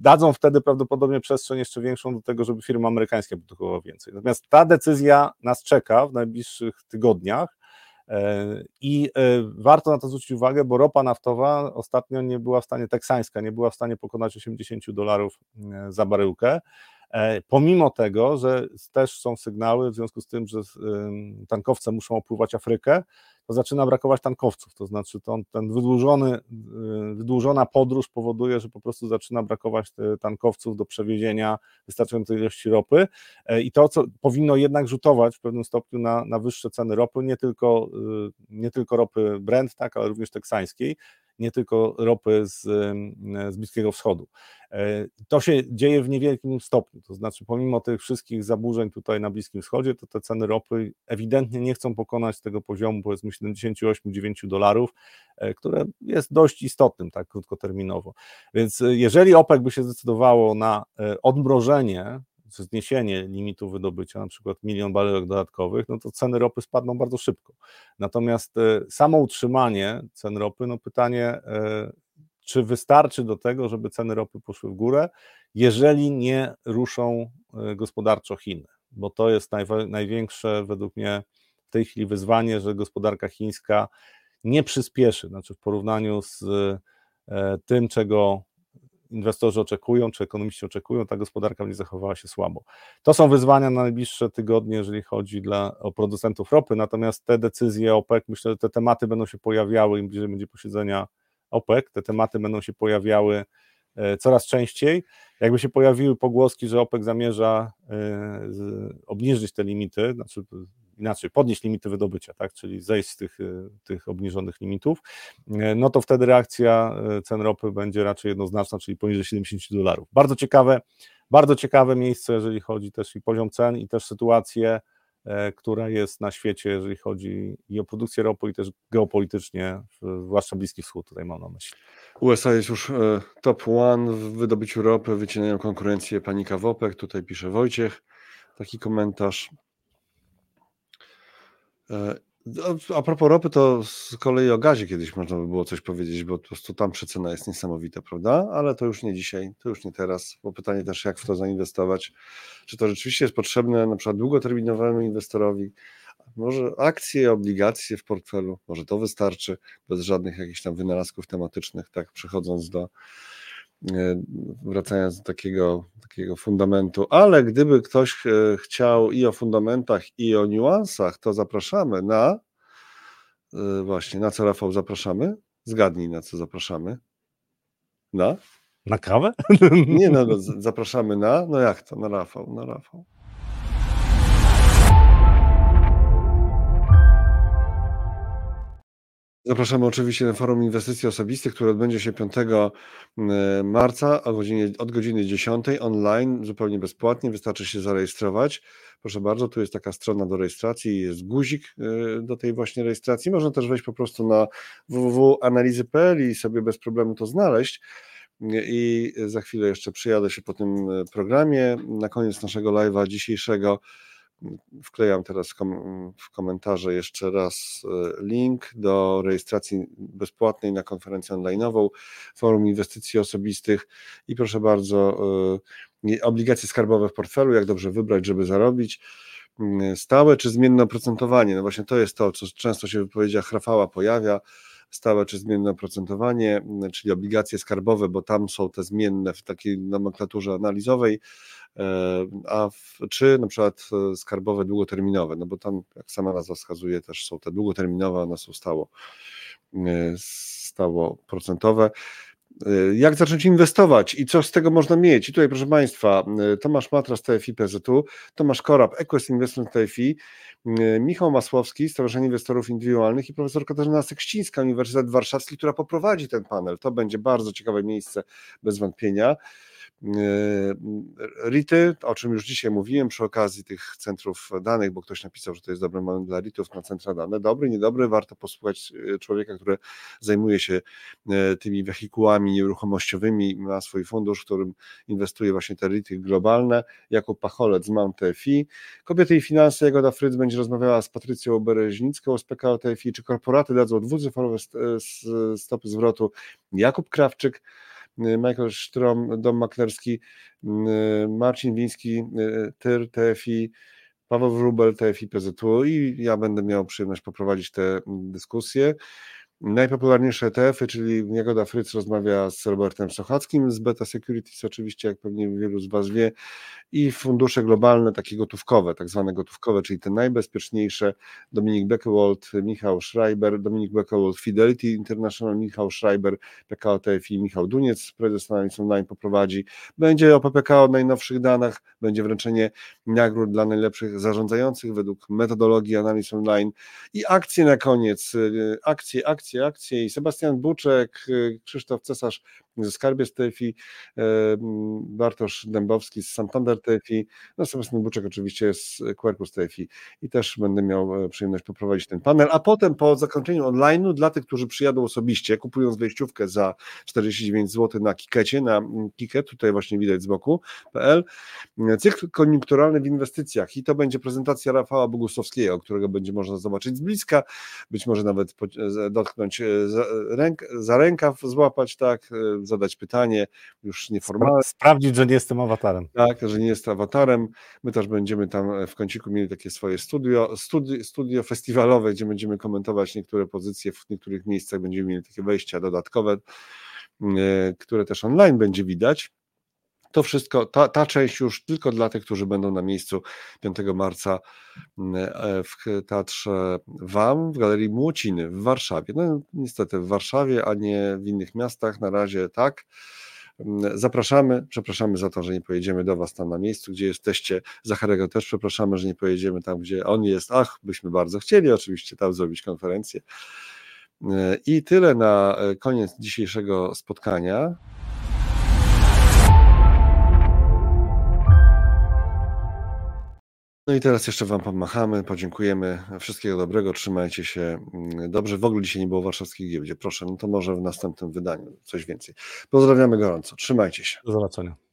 dadzą wtedy prawdopodobnie przestrzeń jeszcze większą do tego, żeby firmy amerykańskie produkowały więcej. Natomiast ta decyzja nas czeka w najbliższych tygodniach I e, warto na to zwrócić uwagę, bo ropa naftowa ostatnio nie była w stanie, teksańska, nie była w stanie pokonać 80 dolarów e, za baryłkę. Pomimo tego, że też są sygnały w związku z tym, że tankowce muszą opływać Afrykę, to zaczyna brakować tankowców, to znaczy to, ten wydłużony, y, wydłużona podróż powoduje, że po prostu zaczyna brakować tankowców do przewiezienia wystarczającej ilości ropy. E, i to, co powinno jednak rzutować w pewnym stopniu na, na wyższe ceny ropy, nie tylko, y, nie tylko ropy Brent, tak, ale również teksańskiej, nie tylko ropy z, z Bliskiego Wschodu. E, to się dzieje w niewielkim stopniu, to znaczy pomimo tych wszystkich zaburzeń tutaj na Bliskim Wschodzie, to te ceny ropy ewidentnie nie chcą pokonać tego poziomu powiedzmy 78-9 dolarów, e, które jest dość istotnym tak krótkoterminowo. Więc e, jeżeli OPEC by się zdecydowało na odmrożenie zniesienie limitu wydobycia, na przykład milion baryłek dodatkowych, no to ceny ropy spadną bardzo szybko. Natomiast e, samo utrzymanie cen ropy, no pytanie, e, czy wystarczy do tego, żeby ceny ropy poszły w górę, jeżeli nie ruszą e, gospodarczo Chiny, bo to jest największe według mnie w tej chwili wyzwanie, że gospodarka chińska nie przyspieszy, znaczy w porównaniu z tym, czego inwestorzy oczekują, czy ekonomiści oczekują, ta gospodarka będzie zachowała się słabo. To są wyzwania na najbliższe tygodnie, jeżeli chodzi dla, o producentów ropy, natomiast te decyzje OPEC, myślę, że te tematy będą się pojawiały, im bliżej będzie posiedzenia OPEC, te tematy będą się pojawiały e, coraz częściej. Jakby się pojawiły pogłoski, że OPEC zamierza e, obniżyć te limity, znaczy inaczej, podnieść limity wydobycia, tak, czyli zejść z tych, y, tych obniżonych limitów, y, no to wtedy reakcja y, cen ropy będzie raczej jednoznaczna, czyli poniżej 70 dolarów. Bardzo ciekawe, bardzo ciekawe miejsce, jeżeli chodzi też i poziom cen i też sytuację która jest na świecie, jeżeli chodzi i o produkcję ropy, i też geopolitycznie, zwłaszcza Bliski Wschód, tutaj mam na myśli. USA jest już top one w wydobyciu ropy, wycinają konkurencję panika w OPEC, tutaj pisze Wojciech taki komentarz. A propos ropy, to z kolei o gazie kiedyś można by było coś powiedzieć, bo po prostu tam przecena jest niesamowita, prawda? Ale to już nie dzisiaj, to już nie teraz, bo pytanie też, jak w to zainwestować. Czy to rzeczywiście jest potrzebne na przykład długoterminowemu inwestorowi? Może akcje, obligacje w portfelu, może to wystarczy, bez żadnych jakichś tam wynalazków tematycznych, tak przechodząc do, e, wracając do takiego, takiego fundamentu, ale gdyby ktoś e, chciał i o fundamentach, i o niuansach, to zapraszamy na e, właśnie, na co Rafał zapraszamy? Zgadnij, na co zapraszamy. Na? Na kawę? Nie, no, no zapraszamy na, no jak to, na Rafał, na Rafał. Zapraszamy oczywiście na forum inwestycji osobistych, które odbędzie się 5 marca o godzinie, od godziny 10 online, zupełnie bezpłatnie. Wystarczy się zarejestrować. Proszę bardzo, tu jest taka strona do rejestracji, jest guzik y, do tej właśnie rejestracji. Można też wejść po prostu na www.analizy.pl i sobie bez problemu to znaleźć. I za chwilę jeszcze przyjadę się po tym programie. Na koniec naszego live'a dzisiejszego Wklejam teraz w komentarze jeszcze raz e, link do rejestracji bezpłatnej na konferencję online'ową Forum Inwestycji Osobistych i proszę bardzo, e, obligacje skarbowe w portfelu, jak dobrze wybrać, żeby zarobić. Mm, stałe czy zmienne oprocentowanie? No właśnie to jest to, co często się w wypowiedziach Rafała pojawia stałe czy zmienne oprocentowanie, mm, czyli obligacje skarbowe, bo tam są te zmienne w takiej nomenklaturze analizowej, e, a w, czy na przykład e, skarbowe długoterminowe, no bo tam, jak sama nazwa wskazuje, też są te długoterminowe, one są stało, e, stało procentowe. Jak zacząć inwestować i co z tego można mieć? I tutaj, proszę Państwa, Tomasz Matras, TFI PZU, Tomasz Korab, Equest Investment TFI, Michał Masłowski, Stowarzyszenie Inwestorów Indywidualnych i profesor Katarzyna Sekścińska, Uniwersytet Warszawski, która poprowadzi ten panel. To będzie bardzo ciekawe miejsce, bez wątpienia. Yy, RITy, o czym już dzisiaj mówiłem przy okazji tych centrów danych, bo ktoś napisał, że to jest dobry moment dla RITów na centra dane. Dobry, niedobry, warto posłuchać yy, człowieka, który zajmuje się yy, tymi wehikułami nieruchomościowymi, ma swój fundusz, w którym inwestuje właśnie te RITy globalne. Jakub Pacholec z Mount TFI. Kobiety i finanse, Jagoda Fryc będzie rozmawiała z Patrycją Bereźnicką z PKO TFI, czy korporaty dadzą dwucyfrowe stopy zwrotu. Jakub Krawczyk, Michael Strom, Dom Maklerski, Marcin Wiński, TYR, TFI, Paweł Wrubel, TFI PZU i ja będę miał przyjemność poprowadzić te dyskusje. Najpopularniejsze ETF-y, czyli Jagoda Fryc rozmawia z Robertem Sochackim z Beta Securities, oczywiście, jak pewnie wielu z Was wie, i fundusze globalne, takie gotówkowe, tak zwane gotówkowe, czyli te najbezpieczniejsze, Dominik Beckewold, Michał Schreiber, Dominik Beckewold, Fidelity International, Michał Schreiber, PKO TFI, Michał Duniec, prezes Analiz Online poprowadzi. Będzie o PPK, o najnowszych danych, będzie wręczenie nagród dla najlepszych zarządzających według metodologii analiz online i akcje na koniec, y, akcje, akcje, akcje i Sebastian Buczek, y, Krzysztof Cesarz Skarbie z TFI, Bartosz Dębowski z Santander TFI, no Sebastian Buczek oczywiście z Quercus TFI i. Też będę miał e, przyjemność poprowadzić ten panel, a potem po zakończeniu online'u dla tych, którzy przyjadą osobiście, kupując wejściówkę za 49 zł na Kikecie, na Kiket, tutaj właśnie widać z boku, PL, cykl koniunkturalny w inwestycjach. I to będzie prezentacja Rafała Bogusowskiego, którego będzie można zobaczyć z bliska, być może nawet dotknąć e, za, ręk, za rękaw, złapać, tak, e, zadać pytanie, już nieformalne. Sprawdzić, że nie jestem awatarem. Tak, że nie jest awatarem. My też będziemy tam w kąciku mieli takie swoje studio, studio, studio festiwalowe, gdzie będziemy komentować niektóre pozycje, w niektórych miejscach będziemy mieli takie wejścia dodatkowe, e, które też online będzie widać. To wszystko, ta, ta część już tylko dla tych, którzy będą na miejscu 5 marca e, w Teatrze WAM w Galerii Młociny w Warszawie. No niestety w Warszawie, a nie w innych miastach, na razie tak. Zapraszamy, przepraszamy za to, że nie pojedziemy do Was tam na miejscu, gdzie jesteście. Zacharego też przepraszamy, że nie pojedziemy tam, gdzie on jest. Ach, byśmy bardzo chcieli oczywiście tam zrobić konferencję. E, I tyle na e, koniec dzisiejszego spotkania. No i teraz jeszcze Wam pomachamy, podziękujemy. Wszystkiego dobrego, trzymajcie się mm, dobrze. W ogóle dzisiaj nie było warszawskiej giełdzie. Proszę, no to może w następnym wydaniu coś więcej. Pozdrawiamy gorąco. Trzymajcie się. Do zobaczenia.